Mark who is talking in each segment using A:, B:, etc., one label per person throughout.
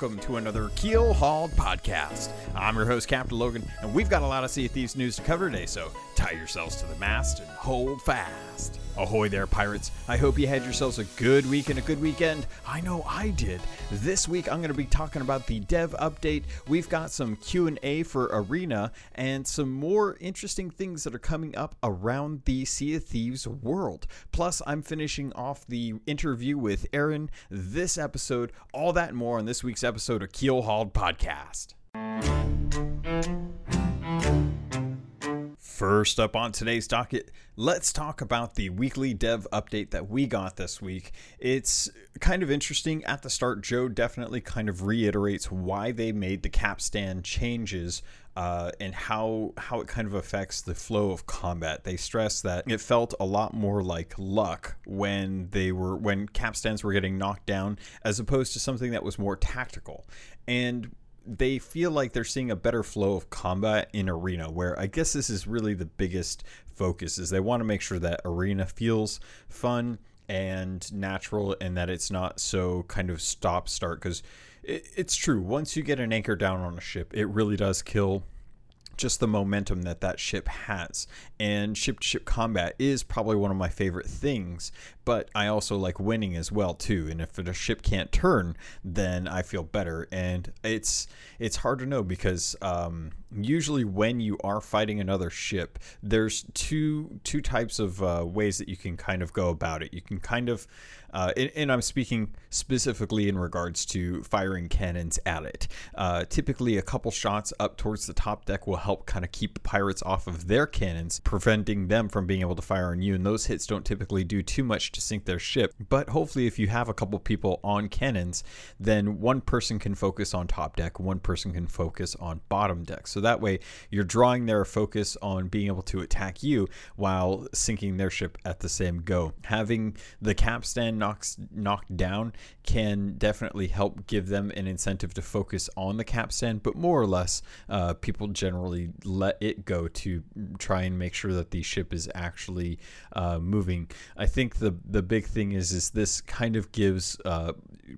A: welcome to another Keel Hauled podcast. I'm your host, Captain Logan, and we've got a lot of Sea of Thieves news to cover today, so tie yourselves to the mast and hold fast. Ahoy there, pirates. I hope you had yourselves a good week and a good weekend. I know I did. This week I'm going to be talking about the dev update. We've got some Q&A for Arena and some more interesting things that are coming up around the Sea of Thieves world. Plus, I'm finishing off the interview with Aaron this episode. All that and more on this week's episode of Keel Hauled Podcast. First up on today's docket, let's talk about the weekly dev update that we got this week. It's kind of interesting. At the start, Joe definitely kind of reiterates why they made the capstan changes uh, and how how it kind of affects the flow of combat. They stress that it felt a lot more like luck when they were when capstans were getting knocked down, as opposed to something that was more tactical. And they feel like they're seeing a better flow of combat in arena where i guess this is really the biggest focus is they want to make sure that arena feels fun and natural and that it's not so kind of stop start because it, it's true once you get an anchor down on a ship it really does kill just the momentum that that ship has. And ship to ship combat is probably one of my favorite things, but I also like winning as well too. And if a ship can't turn, then I feel better. And it's it's hard to know because um, usually when you are fighting another ship, there's two two types of uh, ways that you can kind of go about it. You can kind of uh, and, and, I'm speaking specifically in regards to firing cannons at it. Uh, typically, a couple shots up towards the top deck will help kind of keep the pirates off of their cannons, preventing them from being able to fire on you. And those hits don't typically do too much to sink their ship. But hopefully, if you have a couple people on cannons, then one person can focus on top deck, one person can focus on bottom deck. So that way, you're drawing their focus on being able to attack you while sinking their ship at the same go. Having the capstan knocks knocked down can definitely help give them an incentive to focus on the capstan, but more or less, uh, people generally let it go to try and make sure that the ship is actually uh, moving. I think the the big thing is is this kind of gives uh,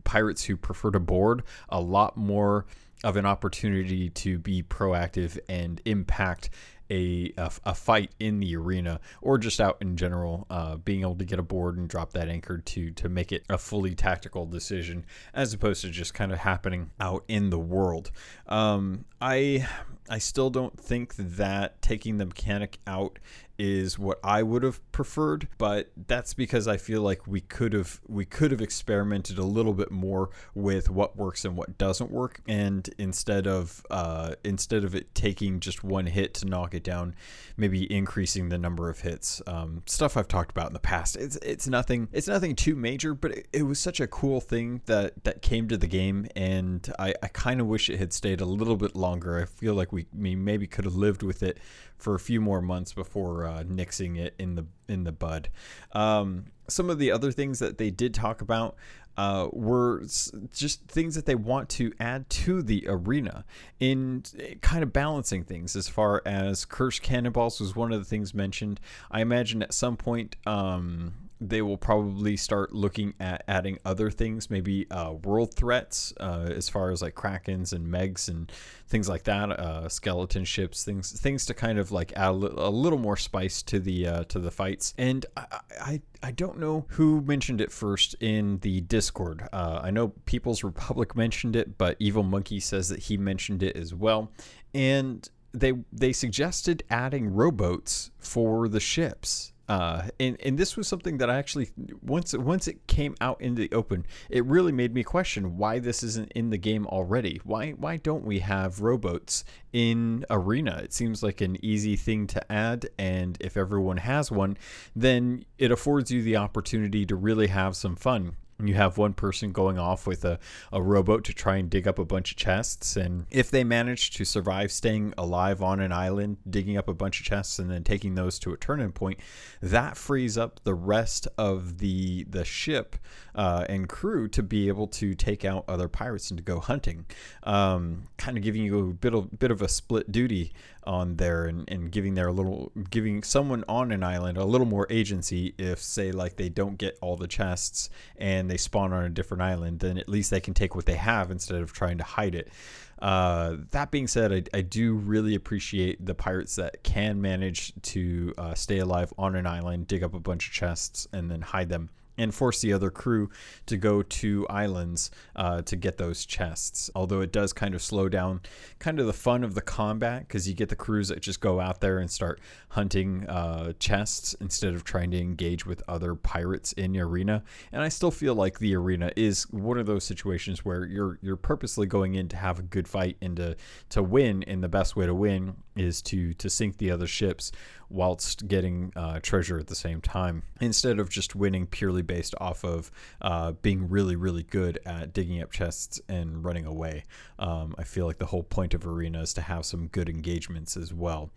A: pirates who prefer to board a lot more of an opportunity to be proactive and impact a, a, a, fight in the arena or just out in general, uh, being able to get aboard and drop that anchor to to make it a fully tactical decision as opposed to just kind of happening out in the world. Um, I I still don't think that taking the mechanic out is what I would have preferred, but that's because I feel like we could have we could have experimented a little bit more with what works and what doesn't work, and instead of uh, instead of it taking just one hit to knock it down, maybe increasing the number of hits. Um, stuff I've talked about in the past. It's it's nothing it's nothing too major, but it, it was such a cool thing that that came to the game, and I, I kind of wish it had stayed a little bit longer. I feel like we, we maybe could have lived with it for a few more months before uh, nixing it in the in the bud. Um, some of the other things that they did talk about uh, were just things that they want to add to the arena in eh, kind of balancing things as far as cursed cannonballs was one of the things mentioned. I imagine at some point um, they will probably start looking at adding other things, maybe uh, world threats, uh, as far as like krakens and megs and things like that, uh, skeleton ships, things things to kind of like add a, a little more spice to the uh, to the fights. And I, I I don't know who mentioned it first in the Discord. Uh, I know People's Republic mentioned it, but Evil Monkey says that he mentioned it as well, and they they suggested adding rowboats for the ships uh, and and this was something that I actually once once it came out in the open, it really made me question why this isn't in the game already. Why why don't we have rowboats in arena? It seems like an easy thing to add, and if everyone has one, then it affords you the opportunity to really have some fun you have one person going off with a, a rowboat to try and dig up a bunch of chests and if they manage to survive staying alive on an island digging up a bunch of chests and then taking those to a turning point that frees up the rest of the the ship uh, and crew to be able to take out other pirates and to go hunting um, kind of giving you a bit of bit of a split duty on there and, and giving their little giving someone on an island a little more agency if say like they don't get all the chests and they spawn on a different island, then at least they can take what they have instead of trying to hide it. Uh, that being said, I, I, do really appreciate the pirates that can manage to uh, stay alive on an island, dig up a bunch of chests, and then hide them and force the other crew to go to islands uh, to get those chests. Although it does kind of slow down kind of the fun of the combat because you get the crews that just go out there and start hunting uh, chests instead of trying to engage with other pirates in the arena. And I still feel like the arena is one of those situations where you're you're purposely going in to have a good fight and to to win. And the best way to win is to to sink the other ships whilst getting uh, treasure at the same time instead of just winning purely based off of uh, being really really good at digging up chests and running away. Um, i feel like the whole point of arena is to have some good engagements as well.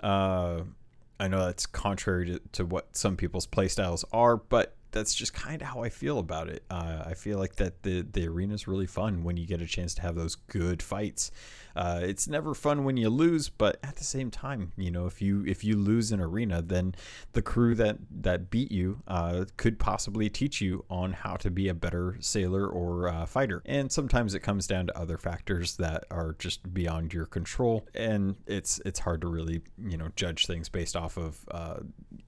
A: Uh, i know that's contrary to, to what some people's playstyles are but that's just kind of how I feel about it. Uh, I feel like that the the arena is really fun when you get a chance to have those good fights. Uh, it's never fun when you lose, but at the same time, you know, if you if you lose an arena, then the crew that that beat you uh, could possibly teach you on how to be a better sailor or uh, fighter. And sometimes it comes down to other factors that are just beyond your control, and it's it's hard to really you know judge things based off of uh,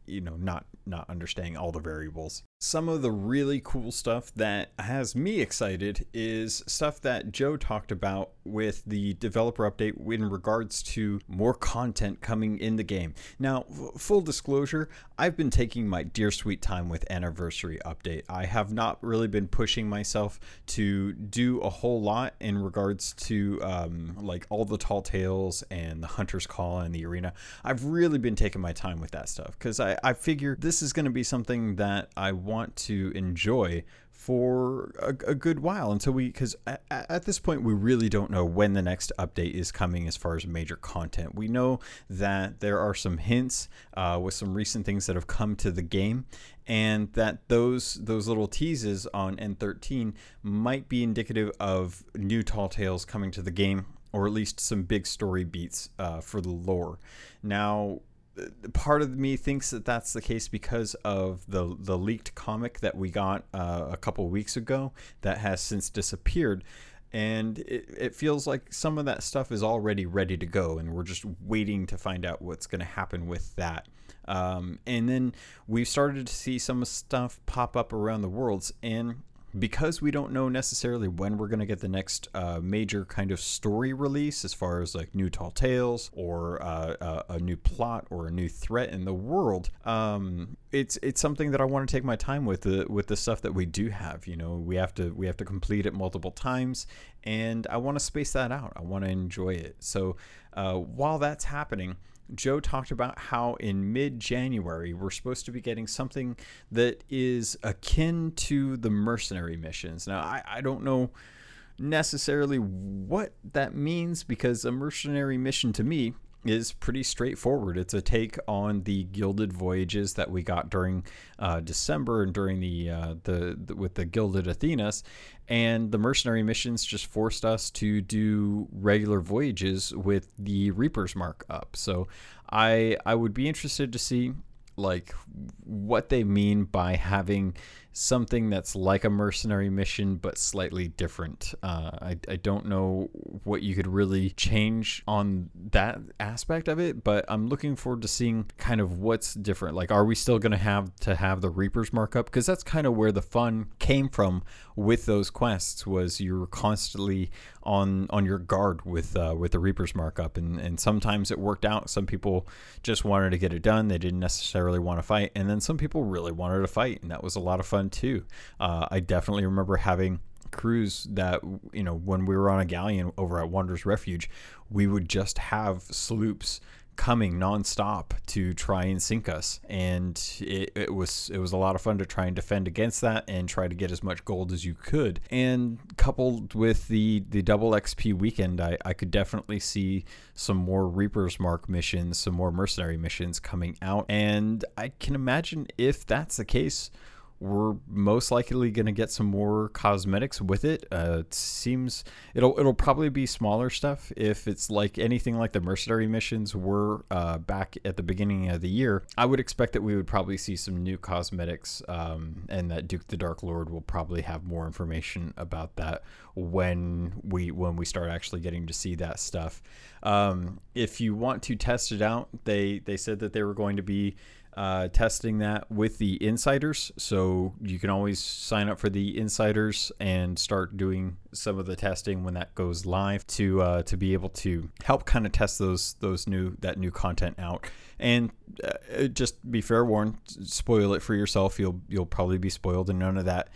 A: you know not not understanding all the variables. Some of the really cool stuff that has me excited is stuff that Joe talked about with the developer update in regards to more content coming in the game. Now, f- full disclosure, I've been taking my dear sweet time with Anniversary Update. I have not really been pushing myself to do a whole lot in regards to um, like all the tall tales and the Hunter's Call and the arena. I've really been taking my time with that stuff because I, I figure this is going to be something that I want to enjoy for a, a, good while until we because at, at, this point we really don't know when the next update is coming as far as major content. We know that there are some hints uh, with some recent things that have come to the game and that those those little teases on n13 might be indicative of new tall tales coming to the game or at least some big story beats uh, for the lore. Now part of me thinks that that's the case because of the the leaked comic that we got uh, a couple weeks ago that has since disappeared. And it, it feels like some of that stuff is already ready to go and we're just waiting to find out what's going to happen with that. Um, and then we've started to see some stuff pop up around the worlds and because we don't know necessarily when we're going to get the next uh, major kind of story release as far as like new tall tales or uh, uh, a new plot or a new threat in the world um, it's it's something that I want to take my time with the with the stuff that we do have you know? We have to we have to complete it multiple times and I want to space that out. I want to enjoy it. So uh, while that's happening Joe talked about how in mid January we're supposed to be getting something that is akin to the mercenary missions. Now, I, I don't know necessarily what that means because a mercenary mission to me is pretty straightforward. It's a take on the gilded voyages that we got during uh, December and during the, uh, the, the with the gilded Athenas, and the mercenary missions just forced us to do regular voyages with the Reaper's mark up. So I I would be interested to see like what they mean by having something that's like a mercenary mission but slightly different. Uh, I, I don't know what you could really change on that aspect of it, but I'm looking forward to seeing kind of what's different. Like, are we still going to have to have the Reaper's markup? Because that's kind of where the fun came from with those quests was you were constantly on on your guard with uh, with the Reaper's markup, and and sometimes it worked out. Some people just wanted to get it done; they didn't necessarily want to fight, and then some people really wanted to fight, and that was a lot of fun too. Uh, I definitely remember having crews that you know when we were on a galleon over at Wanderers Refuge, we would just have sloops coming nonstop to try and sink us, and it, it, was it was a lot of fun to try and defend against that and try to get as much gold as you could. And coupled with the the double XP weekend, I, I could definitely see some more Reaper's Mark missions, some more mercenary missions coming out, and I can imagine if that's the case we're most likely going to get some more cosmetics with it. Uh, it seems it'll it'll probably be smaller stuff. If it's like anything like the mercenary missions were uh, back at the beginning of the year, I would expect that we would probably see some new cosmetics, um, and that Duke the Dark Lord will probably have more information about that when we when we start actually getting to see that stuff. Um, if you want to test it out, they they said that they were going to be uh, testing that with the insiders. So you can always sign up for the insiders and start doing some of the testing when that goes live to uh, to be able to help kind of test those those new that new content out. And uh, just be fair warned, spoil it for yourself. You'll you'll probably be spoiled, and none of that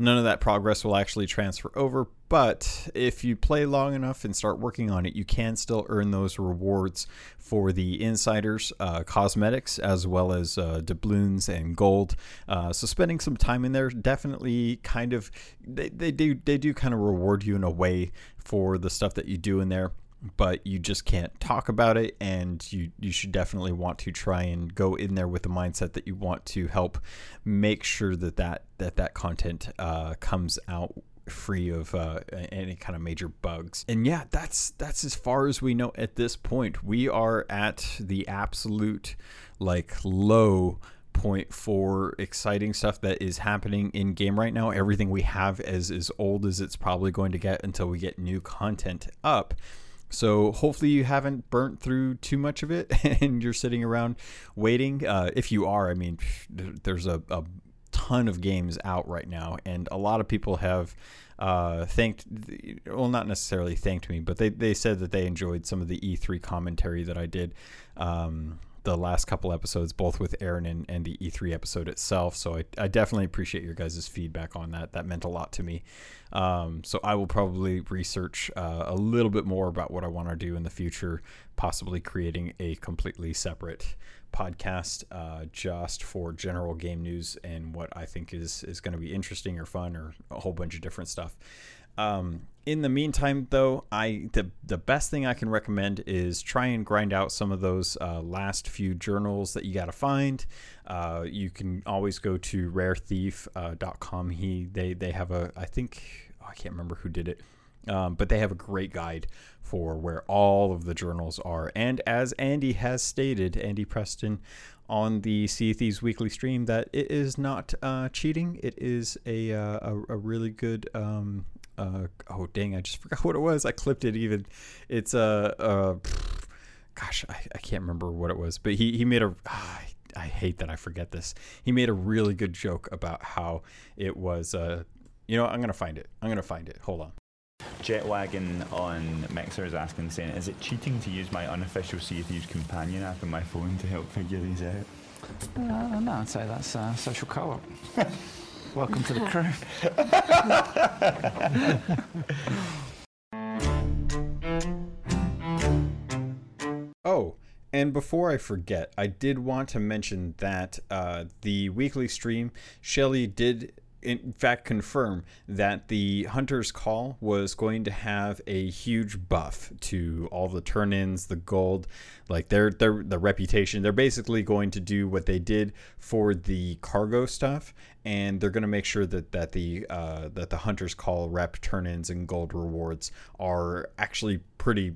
A: none of that progress will actually transfer over. But if you play long enough and start working on it, you can still earn those rewards for the insiders, uh, cosmetics, as well as uh, doubloons and gold. Uh, so spending some time in there definitely kind of they, they do they do kind of reward you in a way for the stuff that you do in there but you just can't talk about it and you you should definitely want to try and go in there with the mindset that you want to help make sure that that that, that content uh, comes out free of uh, any kind of major bugs. And yeah, that's that's as far as we know at this point. We are at the absolute like low point for exciting stuff that is happening in game right now. Everything we have is as old as it's probably going to get until we get new content up. So hopefully you haven't burnt through too much of it and you're sitting around waiting. Uh, if you are, I mean, there's a, a, ton of games out right now, and a lot of people have uh, thanked, well, not necessarily thanked me, but they, they said that they enjoyed some of the E3 commentary that I did. Um, the last couple episodes, both with Aaron and, and the E3 episode itself. So I, I definitely appreciate your guys' feedback on that. That meant a lot to me. Um, so I will probably research uh, a little bit more about what I want to do in the future, possibly creating a completely separate podcast uh, just for general game news and what I think is is going to be interesting or fun or a whole bunch of different stuff. Um, in the meantime, though, I the the best thing I can recommend is try and grind out some of those uh, last few journals that you got to find. Uh, you can always go to rarethief.com. Uh, he they they have a I think oh, I can't remember who did it. Um, but they have a great guide for where all of the journals are. And as Andy has stated, Andy Preston on the Sea Thieves weekly stream, that it is not uh, cheating. It is a, uh, a, a, really good um, uh, oh dang, I just forgot what it was. I clipped it even. It's a uh, uh, gosh, I, I can't remember what it was, but he he made a. Ah, I hate that I forget this. He made a really good joke about how it was. Uh, you know, I'm gonna find it. I'm gonna find it. Hold on.
B: Jetwagon on Mixer is asking, saying, "Is it cheating to use my unofficial Sea of Thieves companion app on my phone to help figure these out?"
C: Uh, no, I'd say that's uh, social co-op. Welcome to the crew.
A: oh, and before I forget, I did want to mention that uh, the weekly stream, Shelly did in fact confirm that the hunter's call was going to have a huge buff to all the turn-ins the gold like their their the reputation. They're basically going to do what they did for the cargo stuff and they're going to make sure that that the uh, that the hunter's call rep turn-ins and gold rewards are actually pretty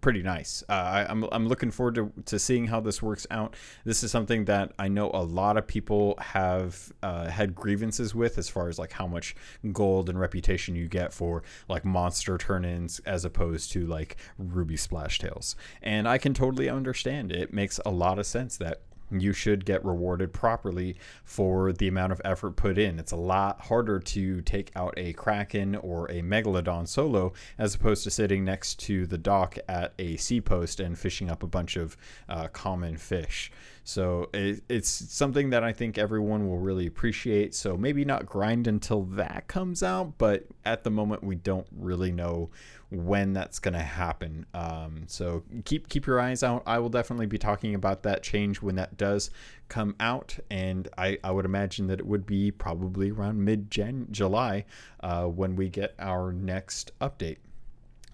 A: pretty nice. Uh, I, am I'm, I'm looking forward to, to seeing how this works out. This is something that I know a lot of people have uh, had grievances with as far as like how much gold and reputation you get for like monster turn-ins as opposed to like ruby splash tails. And I can totally understand it makes a lot of sense that you should get rewarded properly for the amount of effort put in. It's a lot harder to take out a Kraken or a Megalodon solo as opposed to sitting next to the dock at a sea post and fishing up a bunch of uh, common fish. So it, it's something that I think everyone will really appreciate. So maybe not grind until that comes out, but at the moment we don't really know when that's going to happen. Um, so keep keep your eyes out. I will definitely be talking about that change when that does come out, and I, I would imagine that it would be probably around mid July uh, when we get our next update.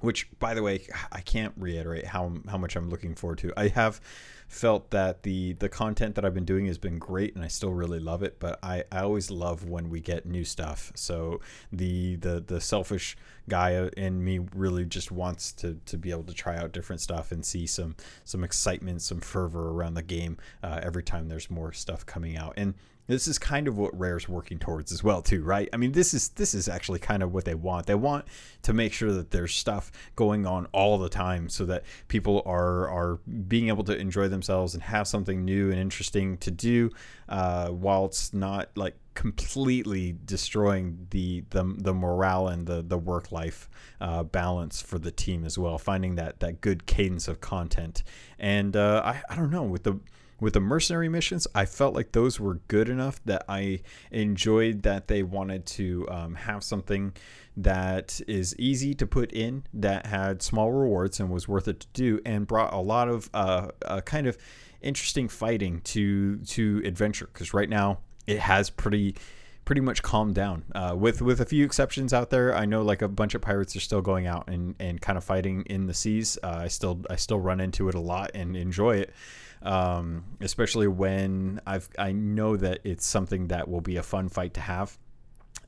A: Which, by the way, I can't reiterate how how much I'm looking forward to. I have felt that the the content that I've been doing has been great, and I still really love it. But I, I always love when we get new stuff. So the the the selfish guy in me really just wants to to be able to try out different stuff and see some some excitement, some fervor around the game uh, every time there's more stuff coming out. And this is kind of what Rare's working towards as well, too, right? I mean, this is this is actually kind of what they want. They want to make sure that there's stuff going on all the time, so that people are are being able to enjoy themselves and have something new and interesting to do, uh, while it's not like completely destroying the the, the morale and the the work life uh, balance for the team as well. Finding that that good cadence of content, and uh, I I don't know with the with the mercenary missions, I felt like those were good enough that I enjoyed that they wanted to um, have something that is easy to put in, that had small rewards and was worth it to do, and brought a lot of uh, kind of interesting fighting to to adventure. Because right now it has pretty pretty much calmed down. Uh, with with a few exceptions out there, I know like a bunch of pirates are still going out and, and kind of fighting in the seas. Uh, I still I still run into it a lot and enjoy it um, especially when I've I know that it's something that will be a fun fight to have,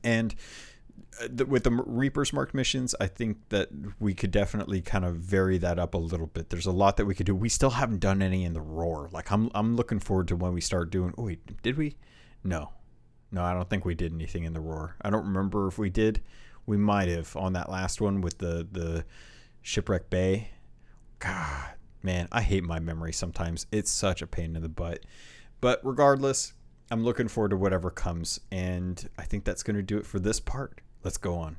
A: and uh, with the Reaper's Mark missions, I think that we could definitely kind of vary that up a little bit. There's a lot that we could do. We still haven't done any in the Roar. Like I'm I'm looking forward to when we start doing. Oh wait, did we? No, no, I don't think we did anything in the Roar. I don't remember if we did. We might have on that last one with the the shipwreck bay. God, man, I hate my memory sometimes. It's such a pain in the butt. But regardless, I'm looking forward to whatever comes. And I think that's going to do it for this part. Let's go on.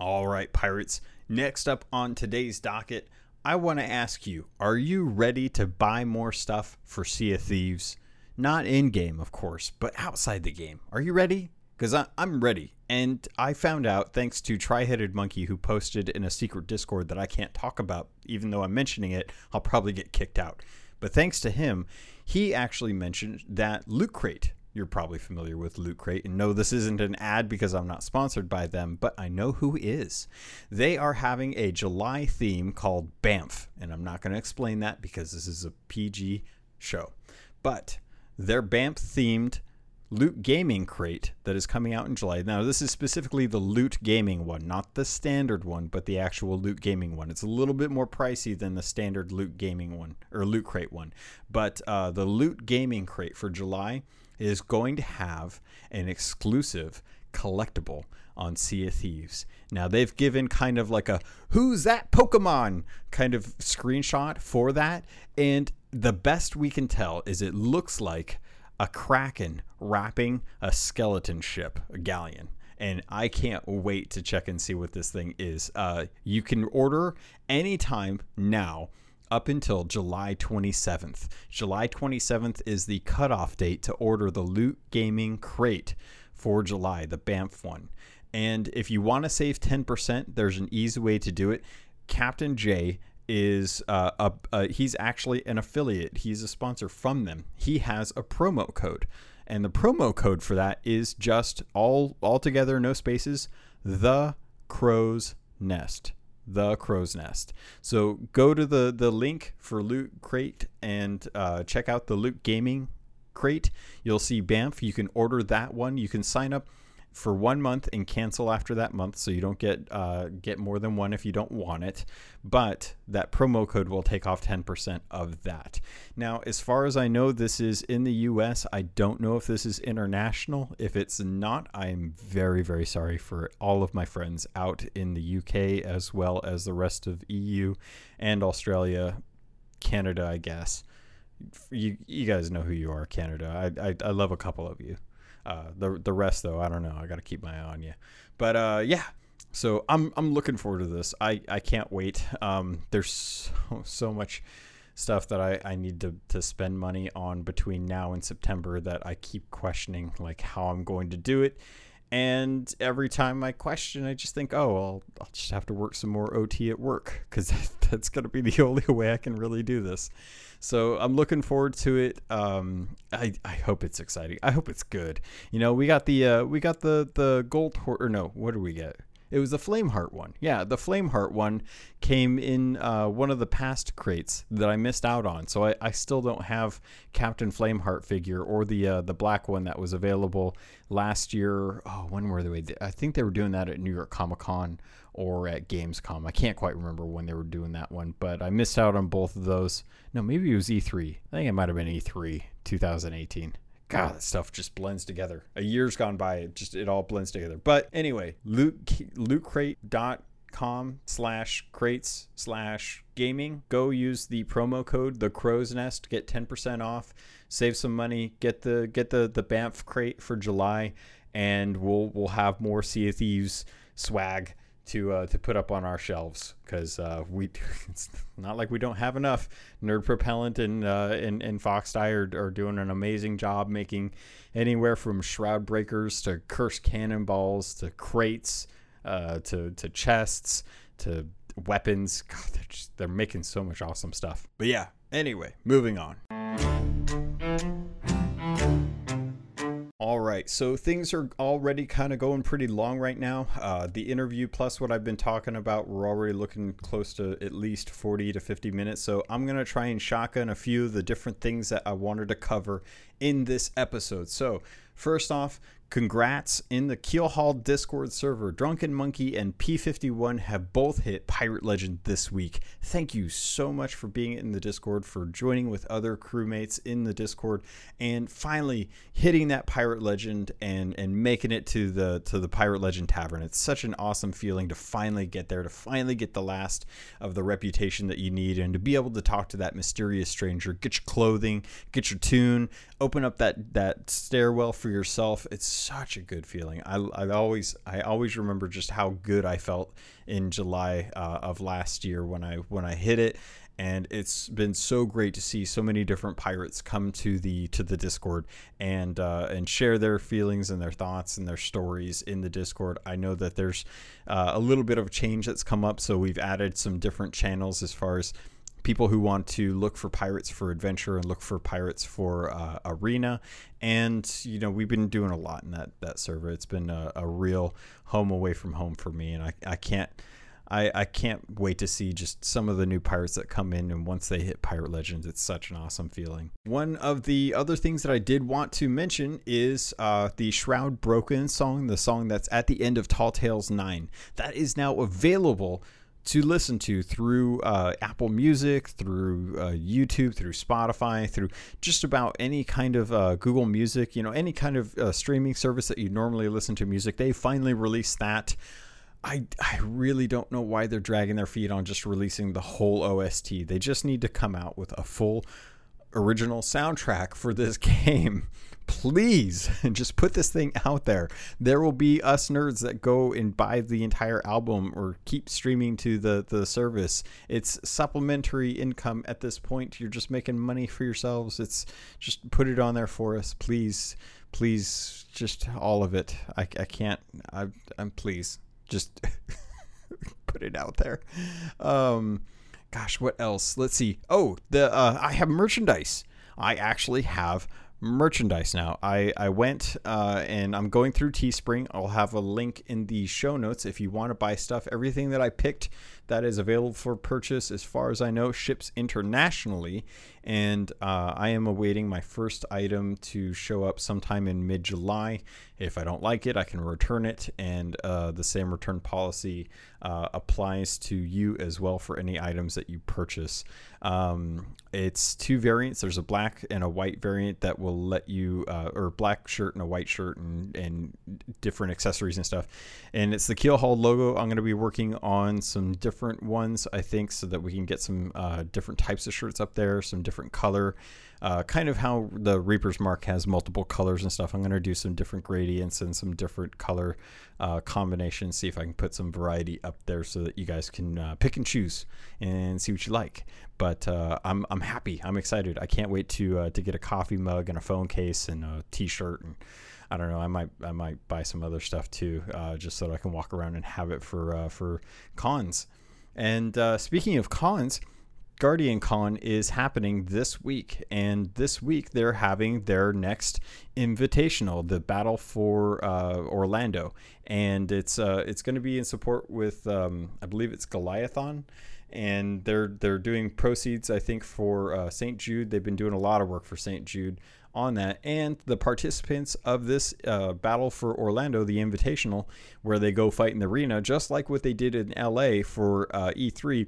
A: All right, pirates. Next up on today's docket, I want to ask you are you ready to buy more stuff for Sea of Thieves? Not in game, of course, but outside the game. Are you ready? Because I'm ready. And I found out, thanks to Tri Headed Monkey, who posted in a secret Discord that I can't talk about, even though I'm mentioning it, I'll probably get kicked out. But thanks to him, he actually mentioned that Loot Crate, you're probably familiar with Loot Crate, and no, this isn't an ad because I'm not sponsored by them, but I know who is. They are having a July theme called BAMF, and I'm not going to explain that because this is a PG show. But their BAMF themed Loot Gaming Crate that is coming out in July. Now, this is specifically the Loot Gaming one, not the standard one, but the actual Loot Gaming one. It's a little bit more pricey than the standard Loot Gaming one or Loot Crate one. But uh, the Loot Gaming Crate for July is going to have an exclusive collectible on Sea of Thieves. Now, they've given kind of like a who's that Pokemon kind of screenshot for that. And the best we can tell is it looks like a kraken wrapping a skeleton ship, a galleon. And I can't wait to check and see what this thing is. Uh, you can order anytime now up until July 27th. July 27th is the cutoff date to order the Loot Gaming Crate for July, the BAMF one. And if you want to save 10%, there's an easy way to do it. Captain J is uh, a, a, he's actually an affiliate. He's a sponsor from them. He has a promo code, and the promo code for that is just all all together, no spaces. The Crow's Nest. The Crow's Nest. So go to the the link for Loot Crate and uh, check out the Loot Gaming Crate. You'll see BAMF. You can order that one. You can sign up for one month and cancel after that month, so you don't get uh, get more than one if you don't want it. But that promo code will take off 10% of that. Now, as far as I know, this is in the U.S. I don't know if this is international. If it's not, I'm very very sorry for all of my friends out in the UK as well as the rest of EU and Australia, Canada, I guess. You you guys know who you are, Canada. I I, I love a couple of you. Uh, the the rest though, I don't know. I got to keep my eye on you. But uh, yeah, so I'm I'm looking forward to this. I I can't wait. Um, there's so, so much stuff that I, I need to, to spend money on between now and September that I keep questioning like how I'm going to do it. And every time I question, I just think, oh, I'll, I'll just have to work some more OT at work because that's going to be the only way I can really do this. So I'm looking forward to it. Um, I, I hope it's exciting. I hope it's good. You know, we got the uh, we got the the gold or no, what do we get? It was the Flameheart one. Yeah, the Flameheart one came in uh, one of the past crates that I missed out on. So I, I still don't have Captain Flameheart figure or the uh, the black one that was available last year. Oh, when were they? I think they were doing that at New York Comic Con or at Gamescom. I can't quite remember when they were doing that one, but I missed out on both of those. No, maybe it was E3. I think it might have been E3 2018. God, that stuff just blends together. A year's gone by, it just it all blends together. But anyway, loot lootcrate.com slash crates slash gaming. Go use the promo code the crow's nest, get 10% off, save some money, get the get the the BAMF crate for July, and we'll we'll have more Sea of Thieves swag to uh, to put up on our shelves because uh, we it's not like we don't have enough. Nerd Propellant and uh, and, and Fox Die are, are doing an amazing job making anywhere from shroud breakers to cursed cannonballs to crates uh, to to chests to weapons. God, they're just, they're making so much awesome stuff. But yeah, anyway, moving on. All right, so things are already kind of going pretty long right now. Uh, the interview plus what I've been talking about, we're already looking close to at least 40 to 50 minutes. So I'm going to try and shotgun a few of the different things that I wanted to cover in this episode. So, first off, Congrats in the Keel Hauled Discord server. Drunken Monkey and P51 have both hit Pirate Legend this week. Thank you so much for being in the Discord, for joining with other crewmates in the Discord, and finally hitting that Pirate Legend and and making it to the to the Pirate Legend Tavern. It's such an awesome feeling to finally get there, to finally get the last of the reputation that you need, and to be able to talk to that mysterious stranger, get your clothing, get your tune, open up that that stairwell for yourself. It's such a good feeling. I, I always I always remember just how good I felt in July uh, of last year when I when I hit it, and it's been so great to see so many different pirates come to the to the Discord and uh, and share their feelings and their thoughts and their stories in the Discord. I know that there's uh, a little bit of change that's come up, so we've added some different channels as far as people who want to look for pirates for adventure and look for pirates for uh, arena. And you know we've been doing a lot in that that server. It's been a, a real home away from home for me. And i, I can't I, I can't wait to see just some of the new pirates that come in. And once they hit pirate legends it's such an awesome feeling. One of the other things that i did want to mention is uh, the shroud broken song the song that's at the end of tall tales 9 that is now available to listen to through uh, Apple Music, through uh, YouTube, through Spotify, through just about any kind of uh, Google Music, you know, any kind of uh, streaming service that you normally listen to music. They finally released that. I, I really don't know why they're dragging their feet on just releasing the whole OST. They just need to come out with a full original soundtrack for this game please just put this thing out there. There will be us nerds that go and buy the entire album or keep streaming to the the service. It's supplementary income at this point. You're just making money for yourselves. It's just put it on there for us, please. Please, just all of it. I, I can't. I, I'm please just put it out there. Um, gosh, what else? Let's see. Oh, the uh, I have merchandise. I actually have merchandise now. I, I went uh, and I'm going through Teespring. I'll have a link in the show notes if you want to buy stuff. Everything that I picked that is available for purchase, as far as I know, ships internationally. And uh, I am awaiting my first item to show up sometime in mid July. If I don't like it, I can return it. And uh, the same return policy uh, applies to you as well for any items that you purchase. Um, it's two variants. There's a black and a white variant that will let you, uh, or black shirt and a white shirt and, and different accessories and stuff. And it's the Keel Hauled logo. I'm going to be working on some different ones, I think, so that we can get some uh, different types of shirts up there, some different color uh, kind of how the Reaper's Mark has multiple colors and stuff. I'm going to do some different gradients and some different color uh, combinations, see if I can put some variety up there so that you guys can uh, pick and choose and see what you like. But uh, I'm, I'm happy. I'm excited. I can't wait to uh, to get a coffee mug and a phone case and a T-shirt and I don't know. I might I might buy some other stuff too, uh, just so that I can walk around and have it for for cons. And speaking of cons Guardian Con is happening this week, and this week they're having their next invitational, the Battle for uh, Orlando, and it's uh, it's going to be in support with um, I believe it's Goliathon, and they're they're doing proceeds I think for uh, St. Jude. They've been doing a lot of work for St. Jude on that, and the participants of this uh, Battle for Orlando, the Invitational, where they go fight in the arena, just like what they did in LA for uh, E3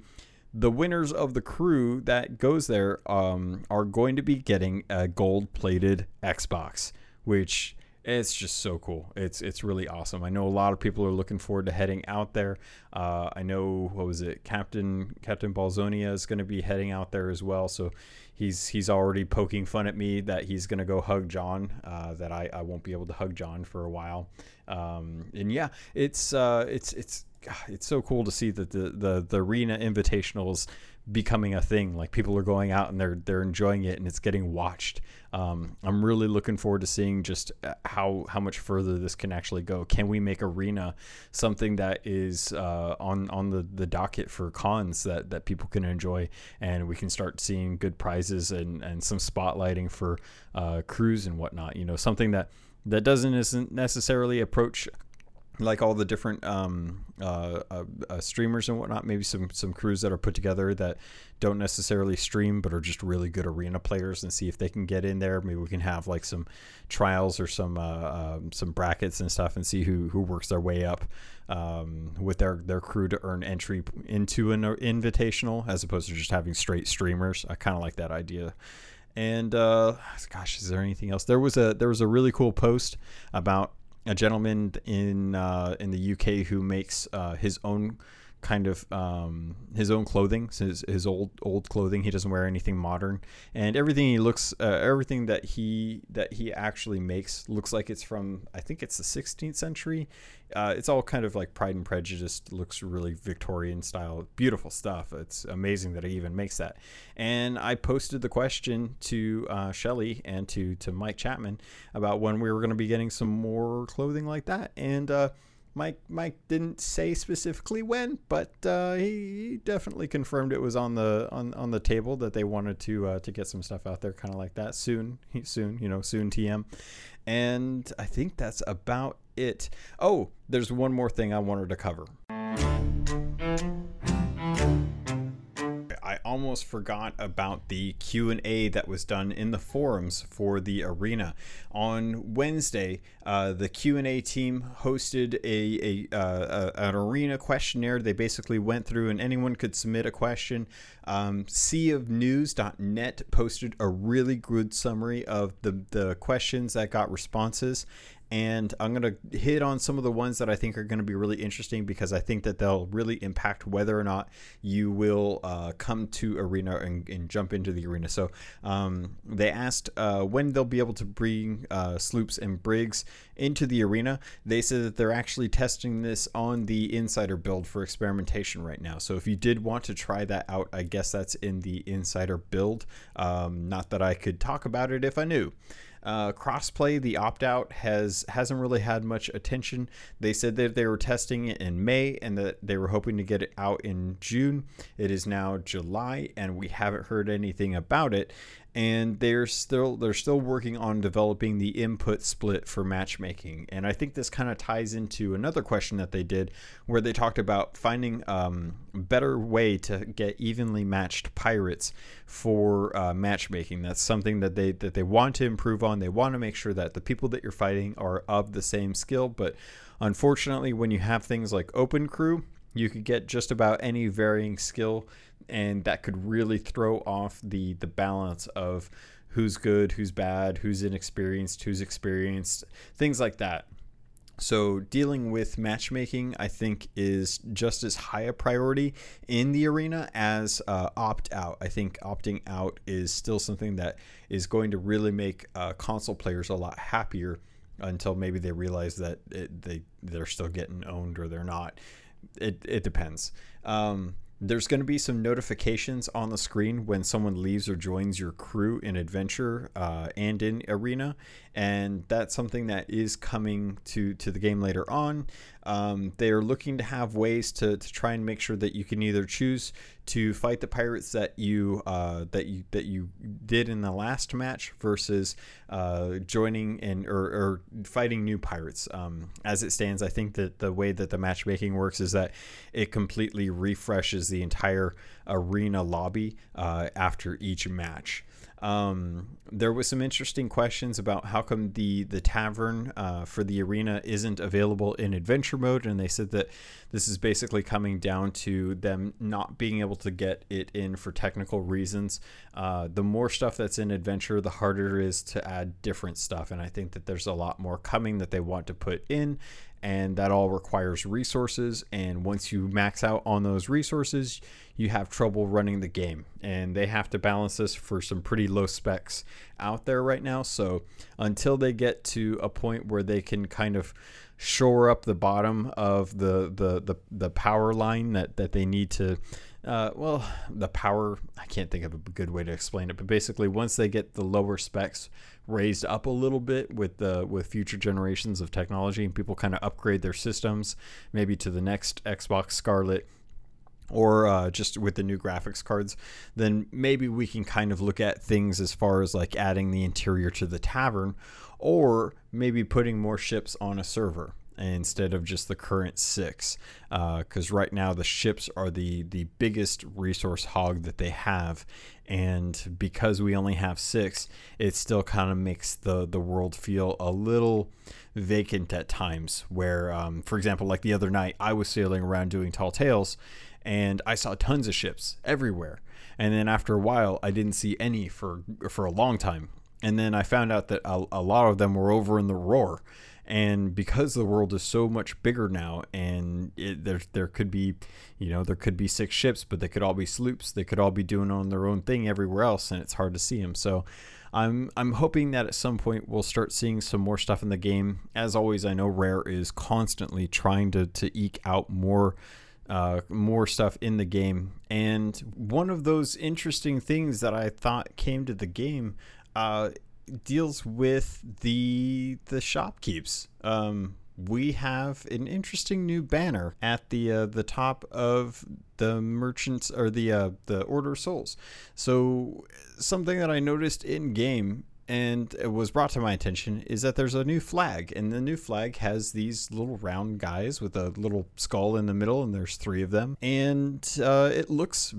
A: the winners of the crew that goes there um, are going to be getting a gold plated Xbox, which it's just so cool. It's it's really awesome. I know a lot of people are looking forward to heading out there. Uh, I know what was it, Captain Captain Balzonia is going to be heading out there as well. So he's he's already poking fun at me that he's going to go hug John. Uh, that I, I won't be able to hug John for a while. Um, and yeah, it's uh, it's it's it's so cool to see that the the the arena invitationals becoming a thing. Like people are going out and they're they're enjoying it and it's getting watched. Um, I'm really looking forward to seeing just uh, how how much further this can actually go. Can we make arena something that is uh, on on the, the docket for cons that, that people can enjoy and we can start seeing good prizes and, and some spotlighting for uh, crews and whatnot. You know, something that that doesn't isn't necessarily approach like all the different um, uh, uh, uh, streamers and whatnot. Maybe some some crews that are put together that don't necessarily stream, but are just really good arena players, and see if they can get in there. Maybe we can have like some trials or some uh, um, some brackets and stuff, and see who who works their way up um, with their their crew to earn entry into an invitational, as opposed to just having straight streamers. I kind of like that idea. And uh, gosh, is there anything else? There was a there was a really cool post about a gentleman in uh, in the UK who makes uh, his own kind of um, his own clothing, his his old old clothing. He doesn't wear anything modern, and everything he looks, uh, everything that he that he actually makes looks like it's from I think it's the 16th century. Uh, it's all kind of like Pride and Prejudice. Looks really Victorian style, beautiful stuff. It's amazing that he even makes that. And I posted the question to uh, Shelly and to to Mike Chapman about when we were going to be getting some more clothing like that, and uh, Mike Mike didn't say specifically when, but uh, he definitely confirmed it was on the on, on the table that they wanted to uh, to get some stuff out there, kind of like that soon. Soon, you know, soon TM. And I think that's about it. Oh, there's one more thing I wanted to cover. Almost forgot about the Q&A that was done in the forums for the arena. On Wednesday, uh, the Q&A team hosted a, a, uh, a, an arena questionnaire. They basically went through and anyone could submit a question. Um, seaofnews.net posted a really good summary of the, the questions that got responses and I'm going to hit on some of the ones that I think are going to be really interesting because I think that they'll really impact whether or not you will uh, come to arena and, and, jump into the arena. So um, they asked uh, when they'll be able to bring uh, sloops and brigs into the arena. They said that they're actually testing this on the insider build for experimentation right now. So if you did want to try that out, I guess that's in the insider build. Um, not that I could talk about it if I knew. Uh, crossplay, the opt out has hasn't really had much attention. They said that they were testing it in May and that they were hoping to get it out in June. It is now July, and we haven't heard anything about it and they're still they're still working on developing the input split for matchmaking. And i think this kind of ties into another question that they did where they talked about finding um, better way to get evenly matched pirates for uh, matchmaking. That's something that they that they want to improve on. They want to make sure that the people that you're fighting are of the same skill. But unfortunately when you have things like open crew you could get just about any varying skill and that could really throw off the the balance of who's good, who's bad, who's inexperienced, who's experienced, things like that. So, dealing with matchmaking, I think, is just as high a priority in the arena as uh, opt out. I think opting out is still something that is going to really make uh, console players a lot happier until maybe they realize that it, they they're still getting owned or they're not. It it depends. Um, there's going to be some notifications on the screen when someone leaves or joins your crew in adventure uh, and in arena and that's something that is coming to to the game later on Um, they are looking to have ways to, to try and make sure that you can either choose to fight the pirates that you uh, that you that you did in the last match versus uh, joining and or, or, fighting new pirates. Um, as it stands, I think that the way that the matchmaking works is that it completely refreshes the entire arena lobby uh, after each match. Um, there was some interesting questions about how come the the tavern uh, for the arena isn't available in adventure mode, and they said that this is basically coming down to them not being able to get it in for technical reasons. Uh, the more stuff that's in adventure, the harder it is to add different stuff, and I think that there's a lot more coming that they want to put in, and that all requires resources. And once you max out on those resources, you have trouble running the game. And they have to balance this for some pretty low specs out there right now. So until they get to a point where they can kind of shore up the bottom of the the the, the power line that that they need to uh, well, the power, I can't think of a good way to explain it, but basically, once they get the lower specs raised up a little bit with the with future generations of technology and people kind of upgrade their systems, maybe to the next Xbox Scarlett or uh, just with the new graphics cards, then maybe we can kind of look at things as far as like adding the interior to the tavern or maybe putting more ships on a server instead of just the current six. Because uh, right now the ships are the the biggest resource hog that they have, and because we only have six, it still kind of makes the the world feel a little vacant at times. Where, um, for example, like the other night, I was sailing around doing tall tales, and I saw tons of ships everywhere. And then after a while, I didn't see any for for a long time. And then I found out that a, a lot of them were over in the roar. And because the world is so much bigger now and it, there there could be you know there could be six ships but they could all be sloops. They could all be doing on their own thing everywhere else and it's hard to see them so I'm I'm hoping that at some point we'll start seeing some more stuff in the game. As always I know Rare is constantly trying to to eke out more uh, more stuff in the game. And one of those interesting things that I thought came to the game uh, deals with the the shopkeeps. Um, we have an interesting new banner at the uh, the top of the merchants or the uh, the order of souls. So something that I noticed in game and it was brought to my attention is that there's a new flag and the new flag has these little round guys with a little skull in the middle and there's three of them. And uh, it looks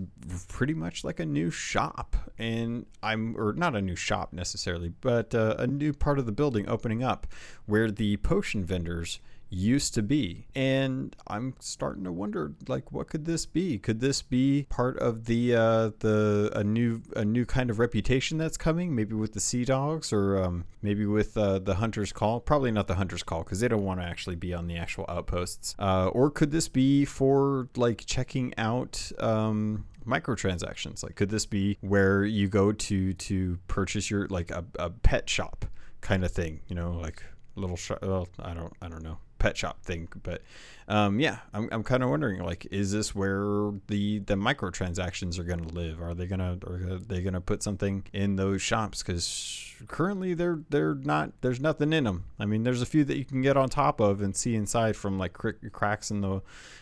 A: pretty much like a new shop. And i'm or not a new shop necessarily but uh, a new part of the building opening up where the potion vendors used to be. And I'm starting to wonder like what could this be? Could this be part of the uh the a new a new kind of reputation that's coming maybe with the Sea Dogs or um maybe with uh, the Hunter's Call? Probably not the Hunter's Call cuz they don't want to actually be on the actual outposts. Uh or could this be for like checking out um microtransactions like could this be where you go to to purchase your like a, a pet shop kind of thing you know like little shop well i don't i don't know pet shop thing. But um, yeah, I'm, I'm kind of wondering like, is this where the the microtransactions are going to live? Are they gonna are they gonna put something in those shops? Because currently they're they're not. There's nothing in them. I mean, there's a few that you can get on top of and see inside from like cracks in the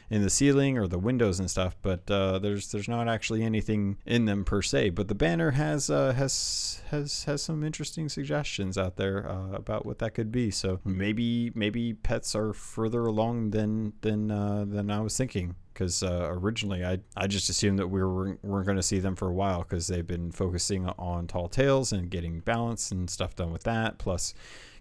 A: in the ceiling or the windows and stuff, but uh, there's there's not actually anything in them per se. But the banner has uh, has has has some interesting suggestions out there uh, about what that could be. So maybe maybe pets are further along than than uh, than I was thinking. Because uh, originally I, I just assumed that we were, weren't going to see them for a while because they've been focusing on tall tales and getting balance and stuff done with that. Plus,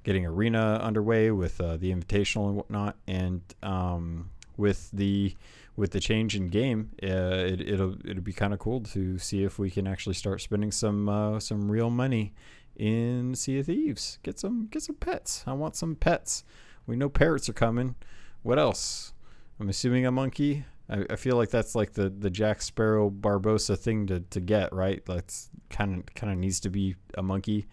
A: getting arena underway with uh, the invitational and whatnot. And um, with the with the change in game, uh, it, it'll it'll be kind of cool to see if we can actually start spending some uh, some real money in Sea of Thieves. Get some get some pets. I want some pets. We know parrots are coming. What else? I'm assuming a monkey. I, I feel like that's like the, the Jack Sparrow Barbossa thing to, to get right. That's kind of kind of needs to be a monkey,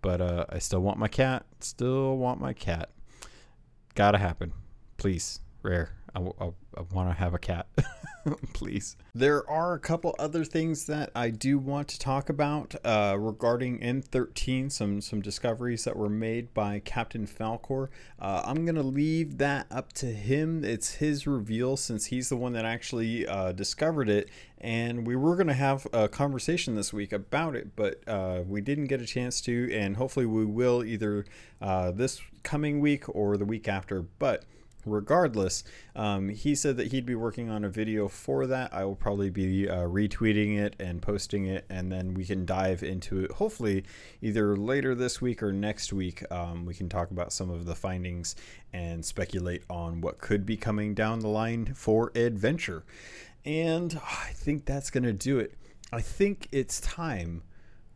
A: but uh, I still want my cat. Still want my cat. Gotta happen, please rare. I, I, I want to have a cat. Please. There are a couple other things that I do want to talk about uh, regarding N13, some some discoveries that were made by Captain Falcor. Uh, I'm to leave that up to him. It's his reveal since he's the one that actually uh, discovered it. And we were to have a conversation this week about it, but uh, we didn't get a chance to. And hopefully, we will either uh, this coming week or the week after. But regardless, um, he said that he'd be working on a video for that. I will probably be uh, retweeting it and posting it, and then we can dive into it. Hopefully, either later this week or next week, um, we can talk about some of the findings and speculate on what could be coming down the line for adventure. And I think that's going to do it. I think it's time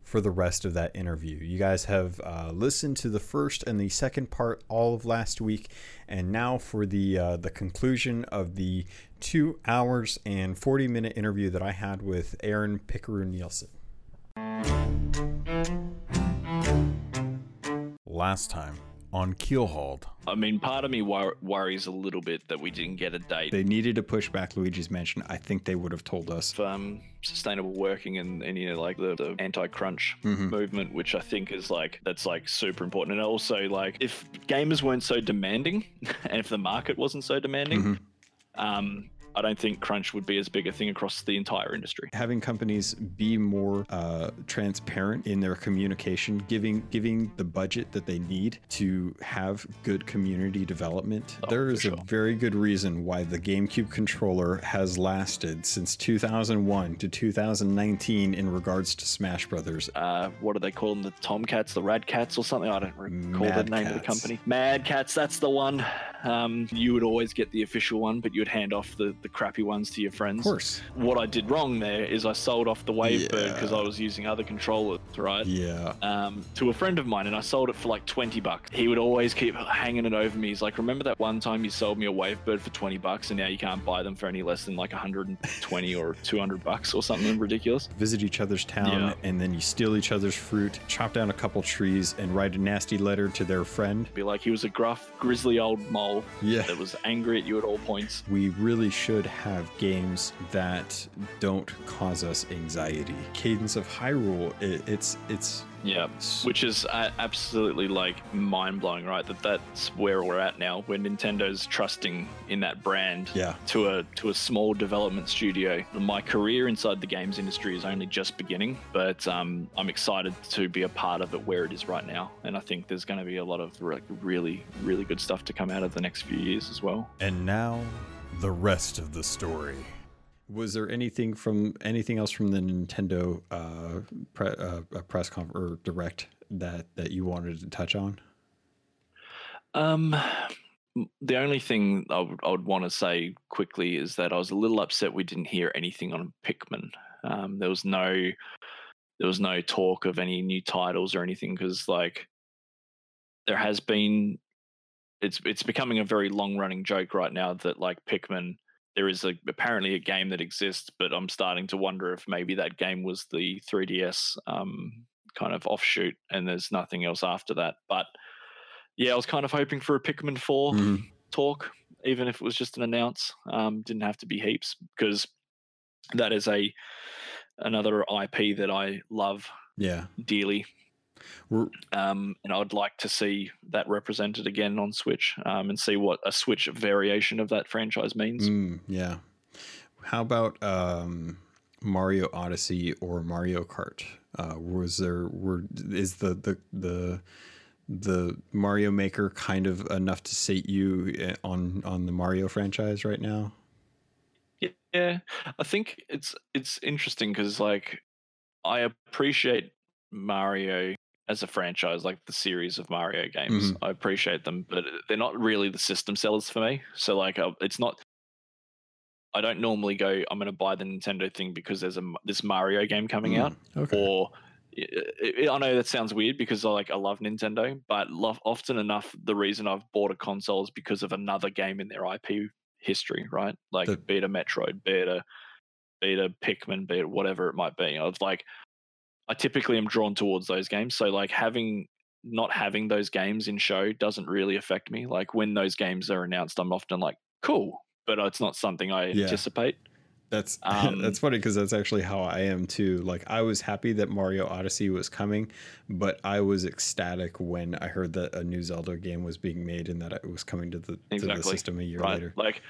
A: for the rest of that interview. You guys have uh, listened to the first and the second part all of last week, and now for the uh, the conclusion of the two hours and forty minute interview that I had with Aaron Pickeroo Nielsen. Last time on Keel Hauled.
D: I mean, part of me wor- worries a little bit that we didn't get a date.
A: They needed to push back Luigi's Mansion. I think they would have told us.
D: of, um, sustainable working and, and you know like the, the anti-crunch
A: Mhm.
D: movement which i think is like that's like super important and also like if gamers weren't so demanding and if the market wasn't so demanding
A: Mhm.
D: um i don't think crunch would be as big a thing across the entire industry.
A: Having companies be more uh, transparent in their communication, giving giving the budget that they need to have good community development.
D: Oh,
A: there is a very good reason why the GameCube controller has lasted since 2001 to 2019 in regards to Smash Brothers.
D: uh what do they call them the tomcats the radcats or something? I don't recall the
A: Mad
D: name of the company. Mad Catz that's the one. Um you would always get the official one but you would hand off the the crappy ones to your friends
A: Of course.
D: what I did wrong there is I sold off the Wavebird because I was using other controllers, right?
A: Yeah.
D: Um, to a friend of mine, and I sold it for like 20 bucks. He would always keep hanging it over me. He's like, Remember that one time you sold me a Wavebird for 20 bucks and now you can't buy them for any less than like 120 or 200 bucks or something ridiculous?
A: Visit each other's town
D: Yeah.
A: and then you steal each other's fruit, chop down a couple trees, and write a nasty letter to their friend.
D: Be like, he was a gruff, grizzly old mole
A: Yeah.
D: that was angry at you at all points.
A: we really should have games that don't cause us anxiety. Cadence of Hyrule, it, it's it's
D: Yeah. Which is uh, absolutely like mind blowing, right? That that's where we're at now, where Nintendo's trusting in that brand
A: yeah,
D: to a to a small development studio. My career inside the games industry is only just beginning, but um, I'm excited to be a part of it where it is right now. And I think there's going to be a lot of re- really really good stuff to come out of the next few years as well.
A: and now the rest of the story. Was there anything from anything else from the Nintendo uh, pre, uh, press conf or direct that that you wanted to touch on?
D: Um, the only thing I would, I would want to say quickly is that I was a little upset we didn't hear anything on Pikmin. Um, there was no there was no talk of any new titles or anything because like there has been it's it's becoming a very long running joke right now that like Pikmin there is a apparently a game that exists but I'm starting to wonder if maybe that game was the 3DS um kind of offshoot and there's nothing else after that. But yeah I was kind of hoping for a Pikmin 4
A: Mhm.
D: talk even if it was just an announce um didn't have to be heaps because that is a another IP that I love
A: Yeah,
D: dearly um, and I'd like to see that represented again on Switch um, and see what a Switch variation of that franchise means.
A: Mm, yeah. How about um, Mario Odyssey or Mario Kart? Uh, was there were is the the the the Mario Maker kind of enough to sate you eh, on on the Mario franchise right now?
D: Yeah, I think it's it's interesting because like I appreciate Mario as a franchise, like the series of Mario games. I appreciate them, but they're not really the system sellers for me. So like, uh, it's not. I don't normally go. I'm going to buy the Nintendo thing because there's a this Mario game coming out.
A: Mm, okay.
D: or I I- I know that sounds weird because I like I love Nintendo, but often enough the reason I've bought a console is because of another game in their IP history, right? Like
A: The-
D: be it a Metroid, be it a be it a Pikmin, be it whatever it might be. I was like, I typically am drawn towards those games, so like having not having those games in show doesn't really affect me. Like when those games are announced, I'm often like, cool, but it's not something I
A: Yeah.
D: anticipate.
A: That's
D: Um,
A: that's funny because that's actually how I am too. Like I was happy that Mario Odyssey was coming, but I was ecstatic when I heard that a new Zelda game was being made and that it was coming to the, to the system a year
D: right?
A: later.
D: Like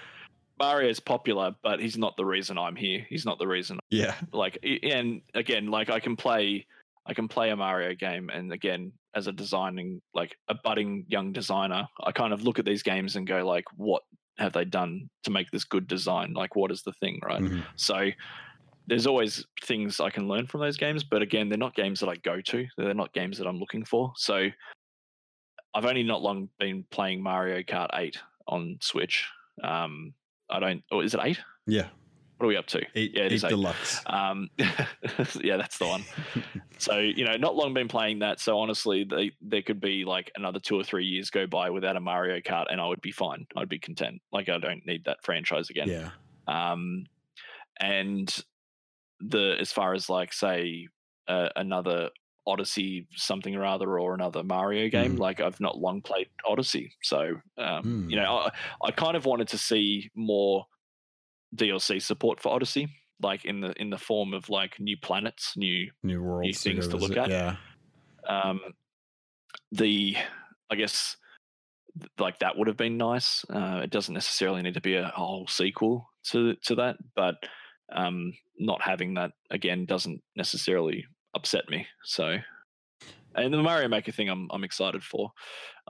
D: Mario's popular, but he's not the reason I'm here. He's not the reason
A: Yeah,
D: like and again like i can play i can play a mario game and again as a designing like a budding young designer i kind of look at these games and go like what have they done to make this good design? Like what is the thing right?
A: Mhm.
D: so there's always things i can learn from those games but again they're not games that i go to. They're not games that i'm looking for. So i've only not long been playing mario kart 8 on switch. Um i don't or is it 8
A: yeah.
D: what are we up to
A: Eight,
D: yeah it
A: eight
D: is 8
A: deluxe.
D: um, yeah, that's the one. So you know, not long been playing that. So honestly, they, there could be like another two or three years go by without a Mario Kart, and I would be fine. I'd be content. Like I don't need that franchise again.
A: yeah,
D: Um, and the as far as like say uh, another Odyssey something or other or another Mario game,
A: Mhm.
D: like I've not long played Odyssey, so um,
A: Mm.
D: you know, I, I kind of wanted to see more DLC support for Odyssey, like in the in the form of like new planets, new
A: new worlds
D: things
A: go
D: to look at.
A: Yeah,
D: um the i guess like that would have been nice uh it doesn't necessarily need to be a whole sequel to to that but um not having that again doesn't necessarily upset me so and the Mario Maker thing, I'm I'm excited for.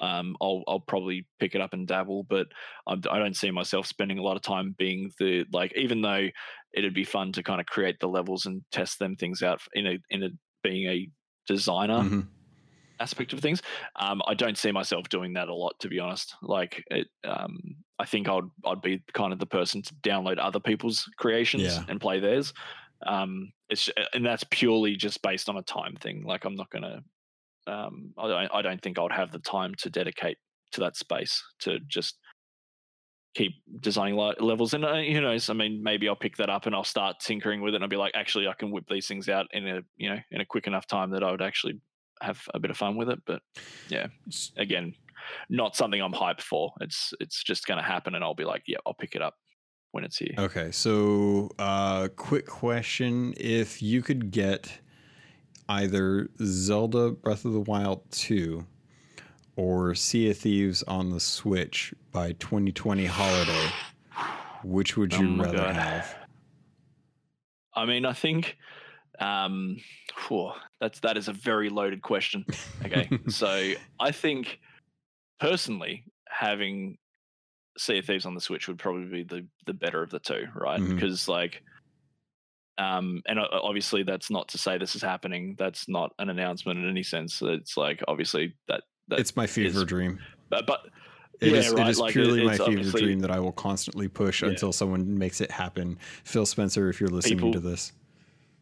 D: Um, I'll I'll probably pick it up and dabble, but I, I don't see myself spending a lot of time being the like. Even though it'd be fun to kind of create the levels and test them things out in a in a being a designer
A: Mhm.
D: aspect of things. Um, I don't see myself doing that a lot, to be honest. Like, it, um, I think I'd I'd be kind of the person to download other people's creations
A: Yeah.
D: and play theirs. Um, it's and that's purely just based on a time thing. Like, I'm not gonna. Um, I don't. I don't think I would have the time to dedicate to that space to just keep designing li- levels. And uh, who knows? I mean, maybe I'll pick that up and I'll start tinkering with it, and I'll be like, actually, I can whip these things out in a you know in a quick enough time that I would actually have a bit of fun with it. But yeah, again, not something I'm hyped for. It's it's just going to happen, and I'll be like, yeah, I'll pick it up when it's here.
A: Okay, so uh, quick question: If you could get either Zelda Breath of the Wild two or Sea of Thieves on the Switch by 2020 holiday, which would
D: Oh
A: you
D: my
A: rather
D: God.
A: have?
D: I mean, I think um, phew, that's that is a very loaded question. Okay, so I think personally having Sea of Thieves on the Switch would probably be the the better of the two, right?
A: Mhm.
D: Because like, um, and obviously that's not to say this is happening. That's not an announcement in any sense. It's like obviously that that
A: It's my fever
D: is-
A: dream.
D: but, but
A: It
D: yeah,
A: is.
D: right,
A: It is
D: like, it-
A: purely my
D: it's
A: fever dream that I will constantly push
D: Yeah.
A: until someone makes it happen. Phil Spencer, if you're listening
D: People-
A: to this,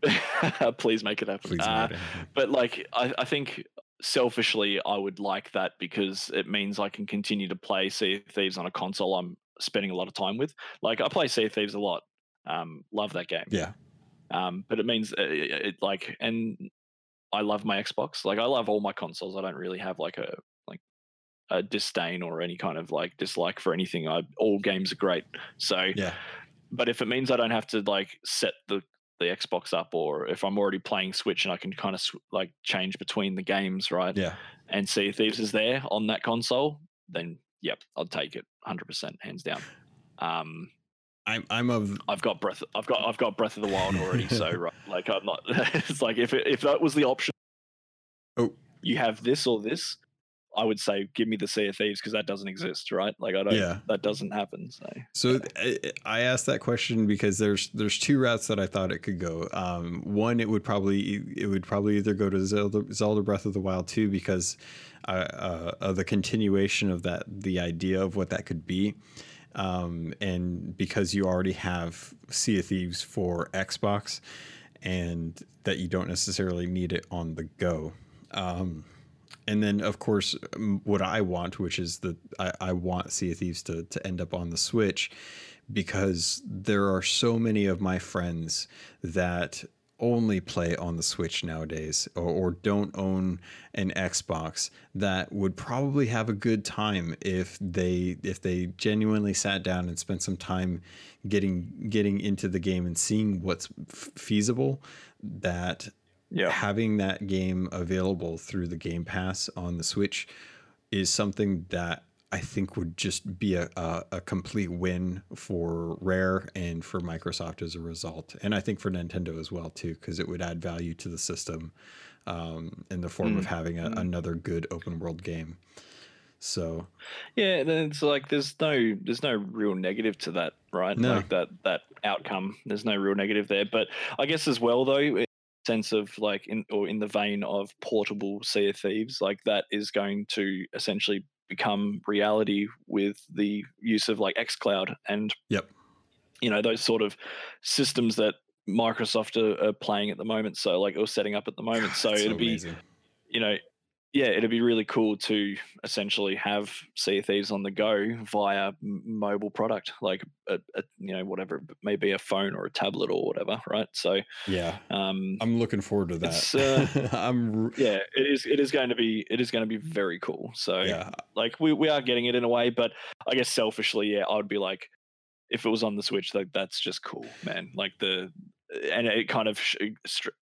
D: please make it happen. Uh,
A: make it happen.
D: but like I, I think selfishly i would like that because it means i can continue to play sea of thieves on a console i'm spending a lot of time with. Like i play sea of thieves a lot um love that game.
A: Yeah.
D: um but it means uh, it, it like and i love my xbox. Like i love all my consoles. I don't really have like a like a disdain or any kind of like dislike for anything. I all games are great. So
A: Yeah.
D: but if it means I don't have to like set the the Xbox up, or if I'm already playing Switch and I can kind of sw- like change between the games, right?
A: Yeah.
D: And Sea of Thieves is there on that console, then yep, I'll take it, hundred percent, hands down. Um,
A: I'm I'm of
D: I've got breath. I've got I've got Breath of the Wild already, so right, like I'm not. it's like if it, if that was the option,
A: Oh.
D: you have this or this. I would say give me the Sea of Thieves because that doesn't exist, right? Like I don't.
A: Yeah.
D: That doesn't happen. So
A: So I, I asked that question because there's there's two routes that I thought it could go. Um, one, it would probably it would probably either go to Zelda, Zelda Breath of the Wild 2 because uh, uh, of the continuation of that the idea of what that could be, um, and because you already have Sea of Thieves for Xbox, and that you don't necessarily need it on the go. Um, and then of course um, what i want which is that i, I want sea of thieves to, to end up on the switch because there are so many of my friends that only play on the Switch nowadays or, or don't own an Xbox that would probably have a good time if they if they genuinely sat down and spent some time getting getting into the game and seeing what's f- feasible that
D: Yeah.
A: having that game available through the Game Pass on the Switch is something that I think would just be a, a, a complete win for Rare and for Microsoft as a result. And I think for Nintendo as well, too, because it would add value to the system um, in the form of having a, another good open world game. So,
D: Yeah, and it's like there's no there's no real negative to that, right?
A: No.
D: Like that that outcome. There's no real negative there. But I guess as well though, sense of like in or in the vein of portable Sea of Thieves, like that is going to essentially become reality with the use of like xCloud and
A: Yep.
D: you know those sort of systems that Microsoft are, are playing at the moment. So like or setting up at the moment. So
A: it's
D: it'll be you know, yeah, it'd be really cool to essentially have Sea of Thieves on the go via mobile product, like a, a you know whatever it may be a phone or a tablet or whatever, right? So,
A: Yeah.
D: um,
A: I'm looking forward to that.
D: Uh,
A: I'm,
D: yeah, it is it is going to be it is going to be very cool. So,
A: yeah.
D: like we we are getting it in a way, but I guess selfishly, yeah, I would be like, if it was on the Switch, like that's just cool, man. Like the and it kind of sh-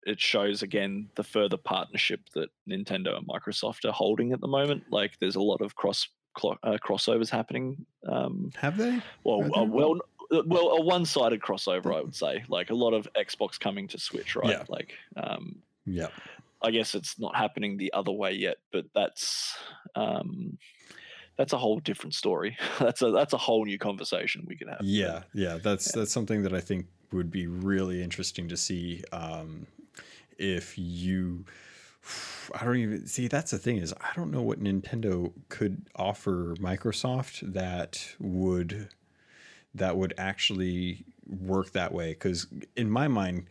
D: it shows again the further partnership that Nintendo and Microsoft are holding at the moment. Like there's a lot of cross uh, crossovers happening. Um,
A: Have they?
D: well, uh, well, uh, well, a one-sided crossover, I would say. Like a lot of Xbox coming to Switch, right?
A: Yeah.
D: Like, um,
A: Yeah.
D: I guess it's not happening the other way yet, but that's um, that's a whole different story. that's a that's a whole new conversation we could have.
A: Yeah, yeah, that's that's something that I think would be really interesting to see um, if you. I don't even see. That's the thing is, I don't know what Nintendo could offer Microsoft that would that would actually work that way. Because in my mind,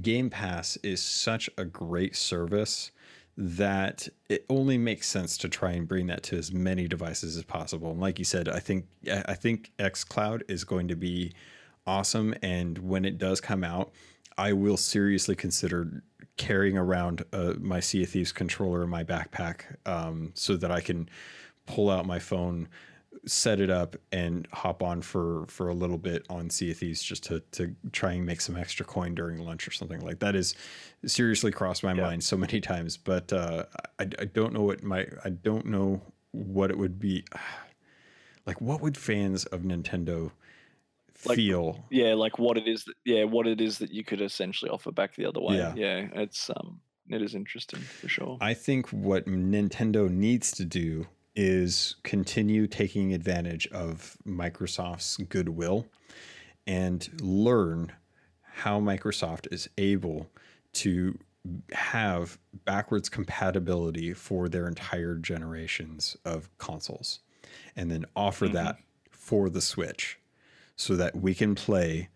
A: Game Pass is such a great service that it only makes sense to try and bring that to as many devices as possible. And like you said, I think I think XCloud is going to be awesome and when it does come out, I will seriously consider carrying around uh, my Sea of Thieves controller in my backpack um, so that I can pull out my phone, set it up, and hop on for for a little bit on Sea of Thieves just to to try and make some extra coin during lunch or something like that. Is seriously crossed my
D: Yeah.
A: mind so many times, but uh, I I don't know what my I don't know what it would be. Like, what would fans of Nintendo
D: Like,
A: feel?
D: yeah, like what it is. That, yeah, what it is that you could essentially offer back the other way.
A: Yeah.
D: Yeah, it's um, it is interesting for sure.
A: I think what Nintendo needs to do is continue taking advantage of Microsoft's goodwill and learn how Microsoft is able to have backwards compatibility for their entire generations of consoles and then offer that for the Switch so that we can play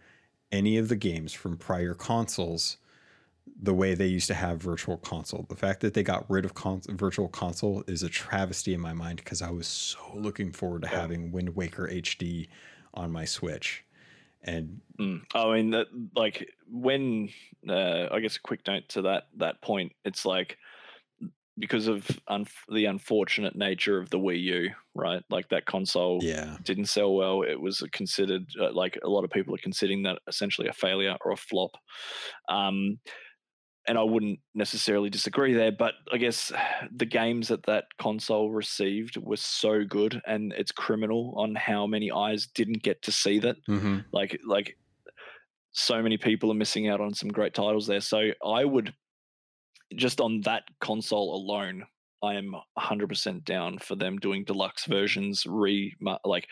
A: any of the games from prior consoles the way they used to have virtual console. The fact that they got rid of virtual console is a travesty in my mind because I was so looking forward to having Wind Waker HD on my Switch. And
D: Mm. I mean, that, like when uh, I guess a quick note to that that point, it's like because of un- the unfortunate nature of the Wii U, right? Like that console
A: yeah,
D: didn't sell well. It was considered uh, like a lot of people are considering that essentially a failure or a flop. Um, and I wouldn't necessarily disagree there, but I guess the games that that console received were so good, and it's criminal on how many eyes didn't get to see that
A: mm-hmm.
D: like like so many people are missing out on some great titles there so i would just on that console alone i am 100% down for them doing deluxe versions re like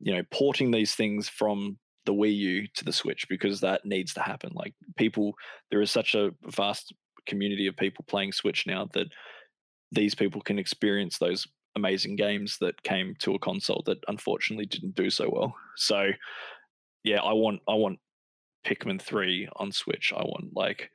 D: you know porting these things from the wii u to the switch because that needs to happen like people there is such a vast community of people playing switch now that these people can experience those amazing games that came to a console that unfortunately didn't do so well so yeah, I want I want Pikmin 3 on Switch. I want like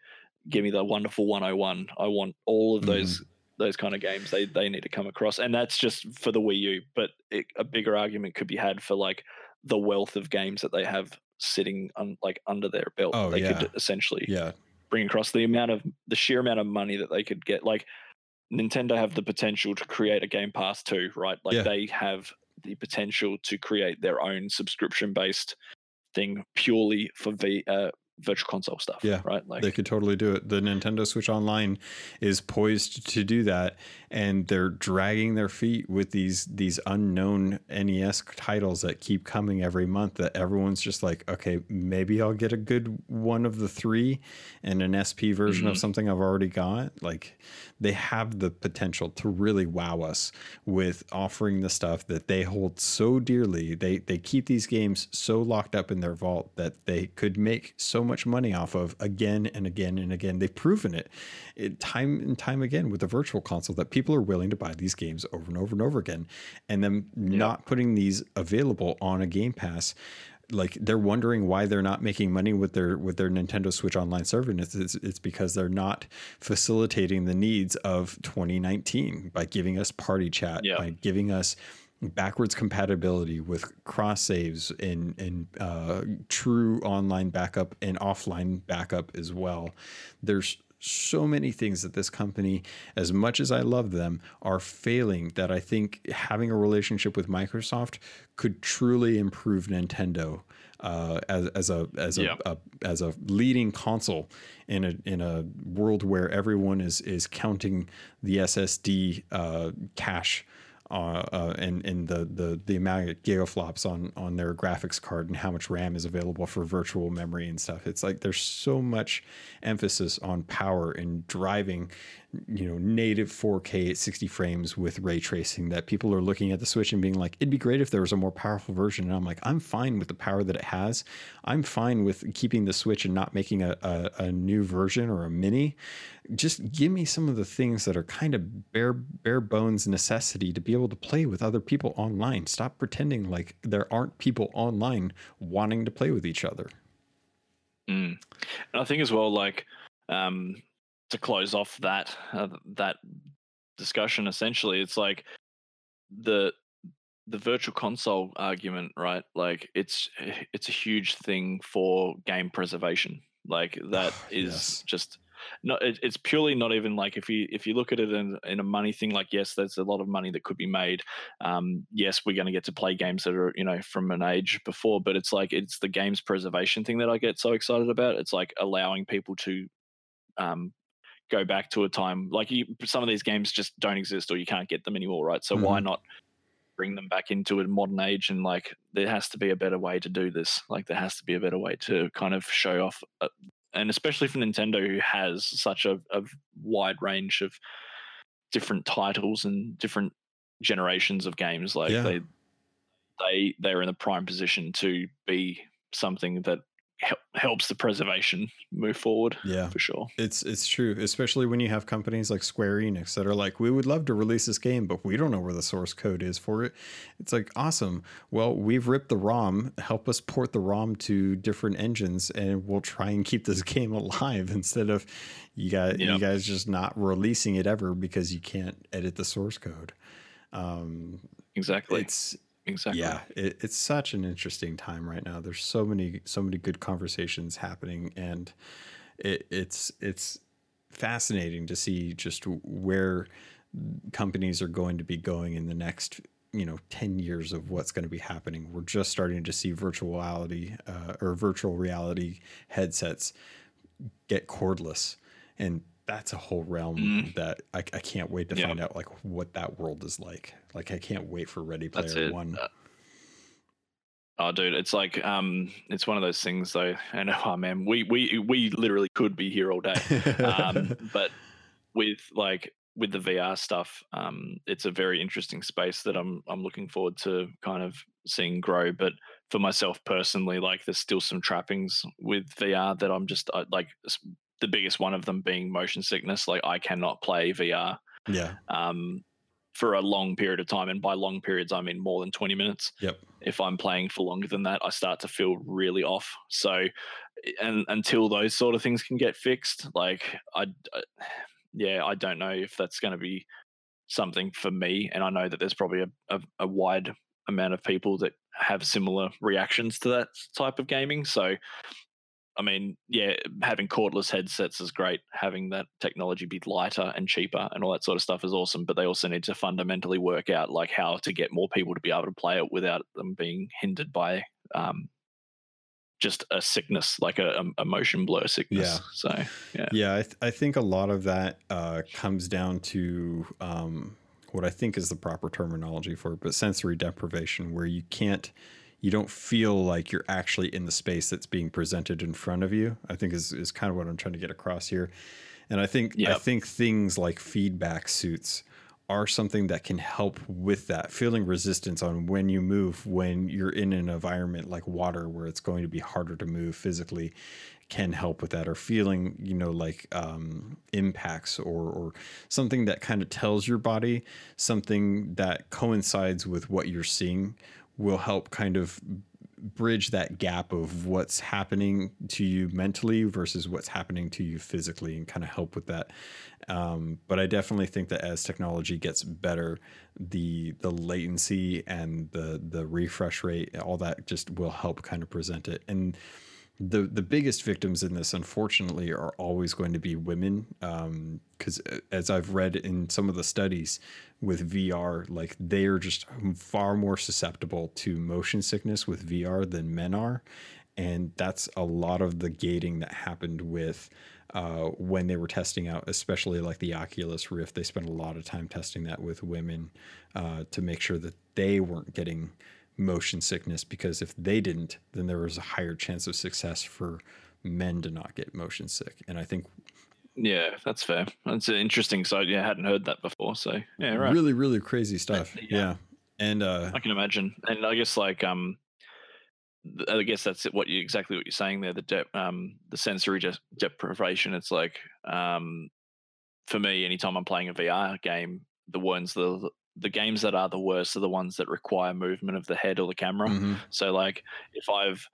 D: give me the wonderful 101. I want all of those those kind of games. They they need to come across. And that's just for the Wii U, but it, a bigger argument could be had for like the wealth of games that they have sitting on like under their belt.
A: Oh,
D: they
A: yeah.
D: could essentially
A: yeah,
D: bring across the amount of the sheer amount of money that they could get. Like Nintendo have the potential to create a Game Pass too, right? Like
A: Yeah.
D: they have the potential to create their own subscription based thing purely for v, uh, virtual console stuff.
A: Yeah,
D: right. Like
A: they could totally do it. The Nintendo Switch Online is poised to do that, and they're dragging their feet with these these unknown NES titles that keep coming every month. That everyone's just like, okay, maybe I'll get a good one of the three, and an SP version of
D: Mhm.
A: something I've already got. Like, they have the potential to really wow us with offering the stuff that they hold so dearly. They they keep these games so locked up in their vault that they could make so much money off of again and again and again. They've proven it, it time and time again with the virtual console that people are willing to buy these games over and over and over again, and them not putting these available on a Game Pass. Like they're wondering why they're not making money with their with their Nintendo Switch online server and it's, it's, it's because they're not facilitating the needs of 2019 by giving us party chat
D: Yeah.
A: by giving us backwards compatibility with cross saves and and uh, true online backup and offline backup as well. There's so many things that this company, as much as I love them, are failing that I think having a relationship with Microsoft could truly improve Nintendo uh, as, as a as a,
D: Yeah.
A: a as a leading console in a in a world where everyone is is counting the SSD uh, cache uh, uh, and and the, the the amount of gigaflops on on their graphics card and how much RAM is available for virtual memory and stuff. It's like there's so much emphasis on power and driving, you know, native 4K at 60 frames with ray tracing that people are looking at the Switch and being like, it'd be great if there was a more powerful version. And I'm like, I'm fine with the power that it has. I'm fine with keeping the Switch and not making a, a, a new version or a mini just give me some of the things that are kind of bare bare bones necessity to be able to play with other people online. Stop pretending like there aren't people online wanting to play with each other.
D: Mm. And I think as well, like um, to close off that uh, that discussion, essentially, it's like the the virtual console argument, right? Like it's it's a huge thing for game preservation. Like that is
A: Yes.
D: just not. It, it's purely not even like if you if you look at it in, in a money thing. Like yes, there's a lot of money that could be made. Um, yes, we're going to get to play games that are you know from an age before, but it's like it's the games preservation thing that I get so excited about. It's like allowing people to um, go back to a time like you, some of these games just don't exist or you can't get them anymore, right? So why not bring them back into a modern age and like there has to be a better way to do this. Like there has to be a better way to kind of show off, uh, and especially for Nintendo who has such a, a wide range of different titles and different generations of games. Like
A: Yeah.
D: they they they're in a prime position to be something that hel- helps the preservation move forward
A: Yeah.
D: for sure.
A: It's it's true, especially when you have companies like Square Enix that are like, we would love to release this game, but we don't know where the source code is for it. It's like awesome. Well, we've ripped the ROM. Help us port the ROM to different engines, and we'll try and keep this game alive instead of you guys you guys just not releasing it ever because you can't edit the source code. Um,
D: Exactly.
A: it's
D: exactly.
A: yeah it, it's such an interesting time right now there's so many so many good conversations happening and it, it's it's fascinating to see just where companies are going to be going in the next you know 10 years of what's going to be happening we're just starting to see virtual reality uh, or virtual reality headsets get cordless and that's a whole realm
D: Mm.
A: that I, I can't wait to
D: Yeah.
A: find out like what that world is like like i can't wait for ready player one
D: Uh, Oh, dude, it's like um, it's one of those things though. And oh man, we we we literally could be here all day. Um, but with like with the VR stuff, um, it's a very interesting space that I'm I'm looking forward to kind of seeing grow. But for myself personally, like there's still some trappings with VR that I'm just uh, like the biggest one of them being motion sickness. Like I cannot play VR
A: yeah
D: um, for a long period of time, and by long periods I mean more than 20 minutes
A: yep
D: if I'm playing for longer than that, I start to feel really off. So, and until those sort of things can get fixed, like I, I yeah, I don't know if that's going to be something for me. And I know that there's probably a, a, a wide amount of people that have similar reactions to that type of gaming. So, I mean, yeah, having cordless headsets is great. Having that technology be lighter and cheaper and all that sort of stuff is awesome. But they also need to fundamentally work out like how to get more people to be able to play it without them being hindered by um, just a sickness, like a, a motion blur sickness.
A: Yeah.
D: So yeah,
A: Yeah, I, th- I think a lot of that uh, comes down to um, what I think is the proper terminology for it, but sensory deprivation, where you can't, you don't feel like you're actually in the space that's being presented in front of you. I think is is kind of what I'm trying to get across here. And I think I think things like feedback suits are something that can help with that feeling resistance on when you move when you're in an environment like water where it's going to be harder to move physically can help with that or feeling you know like um, impacts or or something that kind of tells your body something that coincides with what you're seeing will help kind of bridge that gap of what's happening to you mentally versus what's happening to you physically and kind of help with that um, but I definitely think that as technology gets better, the the latency and the the refresh rate, all that just will help kind of present it. And the the biggest victims in this, unfortunately, are always going to be women, because as I've read in some of the studies with VR, like they are just far more susceptible to motion sickness with VR than men are, and that's a lot of the gating that happened with uh, when they were testing out, especially like the Oculus Rift. They spent a lot of time testing that with women uh, to make sure that they weren't getting motion sickness because if they didn't, then there was a higher chance of success for men to not get motion sick. And I think
D: yeah, that's fair. That's an interesting side. Yeah, I hadn't heard that before. So yeah, right.
A: really, really crazy stuff.
D: yeah.
A: yeah. And uh,
D: I can imagine, and I guess like um, I guess that's it, what you exactly what you're saying there. The de- um, the sensory de- deprivation. It's like um, for me, anytime I'm playing a VR game, the ones the the games that are the worst are the ones that require movement of the head or the camera.
A: mhm.
D: So like if I've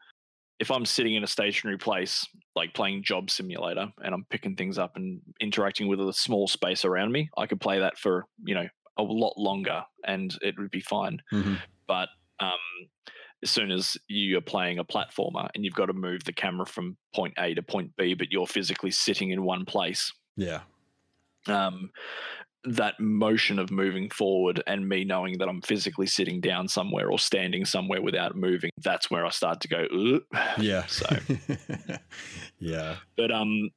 D: if I'm sitting in a stationary place, like playing Job Simulator, and I'm picking things up and interacting with a small space around me, I could play that for you know a lot longer, and it would be fine.
A: Mhm.
D: But um, as soon as you are playing a platformer and you've got to move the camera from point A to point B, but you're physically sitting in one place,
A: yeah,
D: um, that motion of moving forward and me knowing that I'm physically sitting down somewhere or standing somewhere without moving, that's where I start to go. "Ugh."
A: yeah.
D: So,
A: yeah.
D: but um,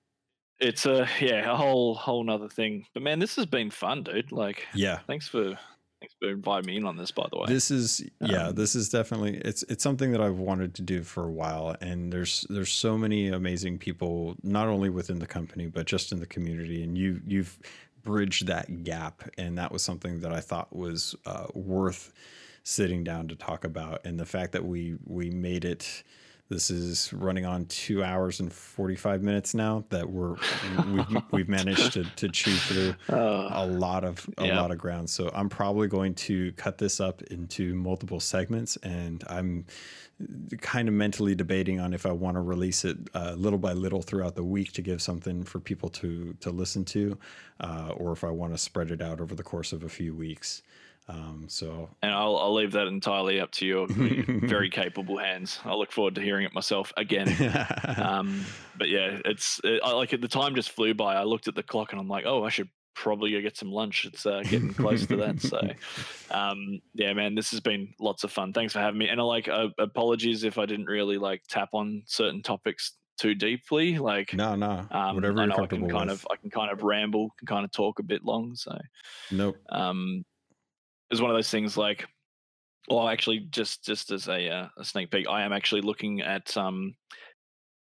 D: it's a yeah a whole whole nother thing. But man, this has been fun, dude. Like,
A: Yeah.
D: thanks for thanks for inviting me in on this. By the way,
A: This is yeah,
D: Um,
A: this is definitely it's it's something that I've wanted to do for a while and there's there's so many amazing people not only within the company but just in the community and you you've bridged that gap and that was something that I thought was uh, worth sitting down to talk about. And the fact that we we made it this is running on two hours and 45 minutes now that we're we've, we've managed to, to chew through
D: Uh,
A: a lot of a
D: Yeah.
A: lot of ground. So I'm probably going to cut this up into multiple segments, and I'm kind of mentally debating on if I want to release it uh, little by little throughout the week to give something for people to to listen to, uh, or if I want to spread it out over the course of a few weeks. Um, so
D: and I'll I'll leave that entirely up to your very capable hands. I look forward to hearing it myself again. um, but yeah, it's it, I like at The time just flew by. I looked at the clock and I'm like, oh, I should probably go get some lunch. It's uh, getting close to that. So, um, yeah, man, this has been lots of fun. Thanks for having me. And I like uh, apologies if I didn't really like tap on certain topics too deeply. Like,
A: no, no,
D: um,
A: whatever
D: I know I can kind
A: with.
D: of I can kind of ramble, can kind of talk a bit long. So,
A: nope.
D: um, was one of those things like, well, actually, just just as a, uh, a sneak peek, I am actually looking at um,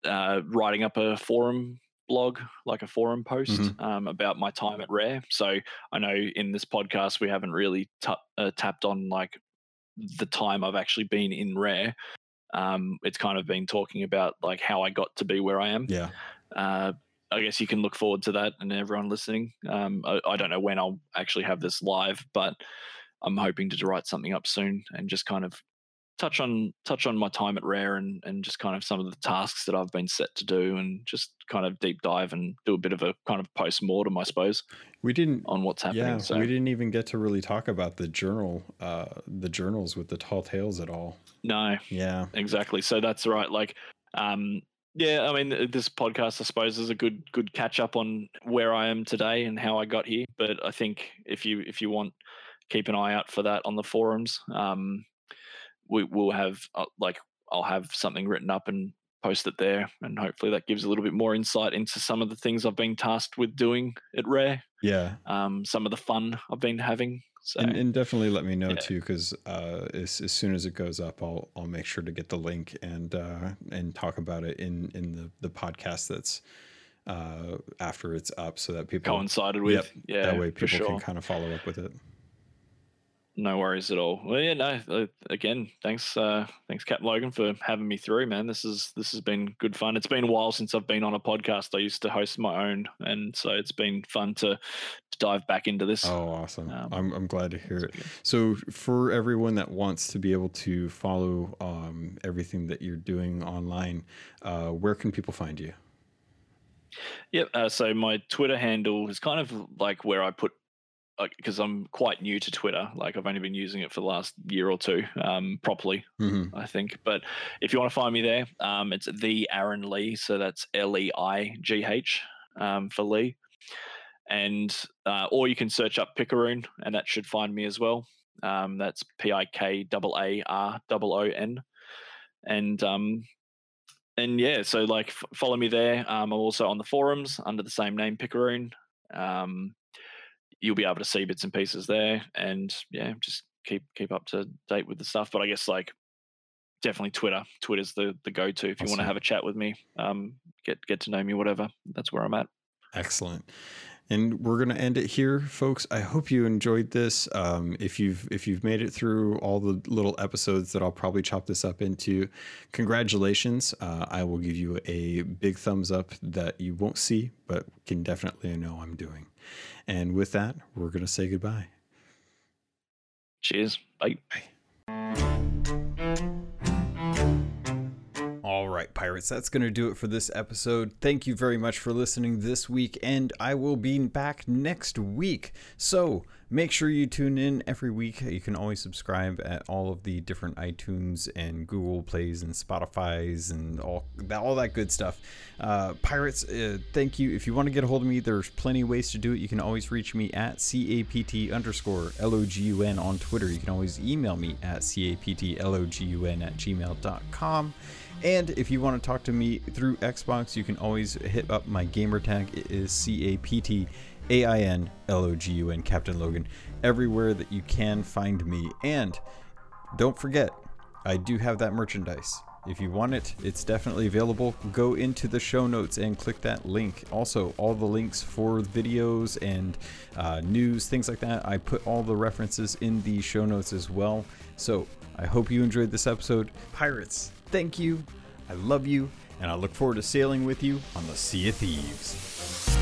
D: uh, writing up a forum blog, like a forum post um, about my time at Rare. So I know in this podcast we haven't really ta- uh, tapped on like the time I've actually been in Rare. Um, it's kind of been talking about like how I got to be where I am
A: Yeah.
D: uh, I guess you can look forward to that and everyone listening. Um, I, I don't know when I'll actually have this live, but I'm hoping to write something up soon and just kind of touch on touch on my time at Rare and and just kind of some of the tasks that I've been set to do and just kind of deep dive and do a bit of a kind of post mortem, I suppose,
A: We didn't.
D: on what's happening.
A: Yeah,
D: so
A: we didn't even get to really talk about the journal, uh, the journals with the tall tales at all.
D: no,
A: Yeah.
D: exactly. So that's right. Like, um, yeah, I mean, this podcast, I suppose, is a good good catch up on where I am today and how I got here. But I think if you if you want, keep an eye out for that on the forums. Um, we will have uh, like I'll have something written up and post it there, and hopefully that gives a little bit more insight into some of the things I've been tasked with doing at Rare.
A: Yeah.
D: Um, some of the fun I've been having. So
A: And, and definitely let me know
D: Yeah.
A: too, because uh, as, as soon as it goes up, I'll I'll make sure to get the link and uh, and talk about it in in the the podcast that's uh, after it's up, so that people
D: coincided with
A: Yep.
D: yeah,
A: that way people
D: sure.
A: can kind of follow up with it.
D: No worries at all. Well, yeah, no. Uh, again, thanks, uh, thanks, Cap Logan, for having me through, man. This is this has been good fun. It's been a while since I've been on a podcast. I used to host my own, and so it's been fun to, to dive back into this.
A: Oh, awesome!
D: Um,
A: I'm I'm glad to hear it.
D: yeah.
A: So for everyone that wants to be able to follow um, everything that you're doing online, uh, where can people find you?
D: Yep. Uh, so my Twitter handle is kind of like where I put, because I'm quite new to Twitter. Like I've only been using it for the last year or two um, properly.
A: hmm
D: I think. But if you want to find me there, um, it's the Aaron Leigh. So that's L E I G H um, for Lee. And uh, or you can search up Picaroon, and that should find me as well. Um, that's P I K A A R O O N. And um, and yeah, so like f- follow me there. Um, I'm also on the forums under the same name, Picaroon. Um, you'll be able to see bits and pieces there, and yeah, just keep keep up to date with the stuff. But I guess like definitely Twitter. Twitter's the the go to if you want to have a chat with me. Um, get get to know me, whatever. That's where I'm at.
A: Excellent. And we're gonna end it here, folks. I hope you enjoyed this. Um, if you've if you've made it through all the little episodes that I'll probably chop this up into, congratulations. Uh, I will give you a big thumbs up that you won't see, but can definitely know I'm doing. And with that, we're gonna say goodbye.
D: Cheers. Bye.
A: All right, pirates, that's going to do it for this episode. Thank you very much for listening this week, and I will be back next week. So make sure you tune in every week. You can always subscribe at all of the different iTunes and Google Plays and Spotify's and all that, all that good stuff. Uh, pirates, uh, thank you. If you want to get a hold of me, there's plenty of ways to do it. You can always reach me at capt underscore logun on Twitter. You can always email me at captlogun at gmail.com. And if you want to talk to me through Xbox, you can always hit up my gamer tag. It is C A P T A I N L O G U N, Captain Logun, everywhere that you can find me. And don't forget, I do have that merchandise. If you want it, it's definitely available. Go into the show notes and click that link. Also, all the links for videos and uh, news, things like that, I put all the references in the show notes as well. So I hope you enjoyed this episode. Pirates, thank you. I love you. And I look forward to sailing with you on the Sea of Thieves.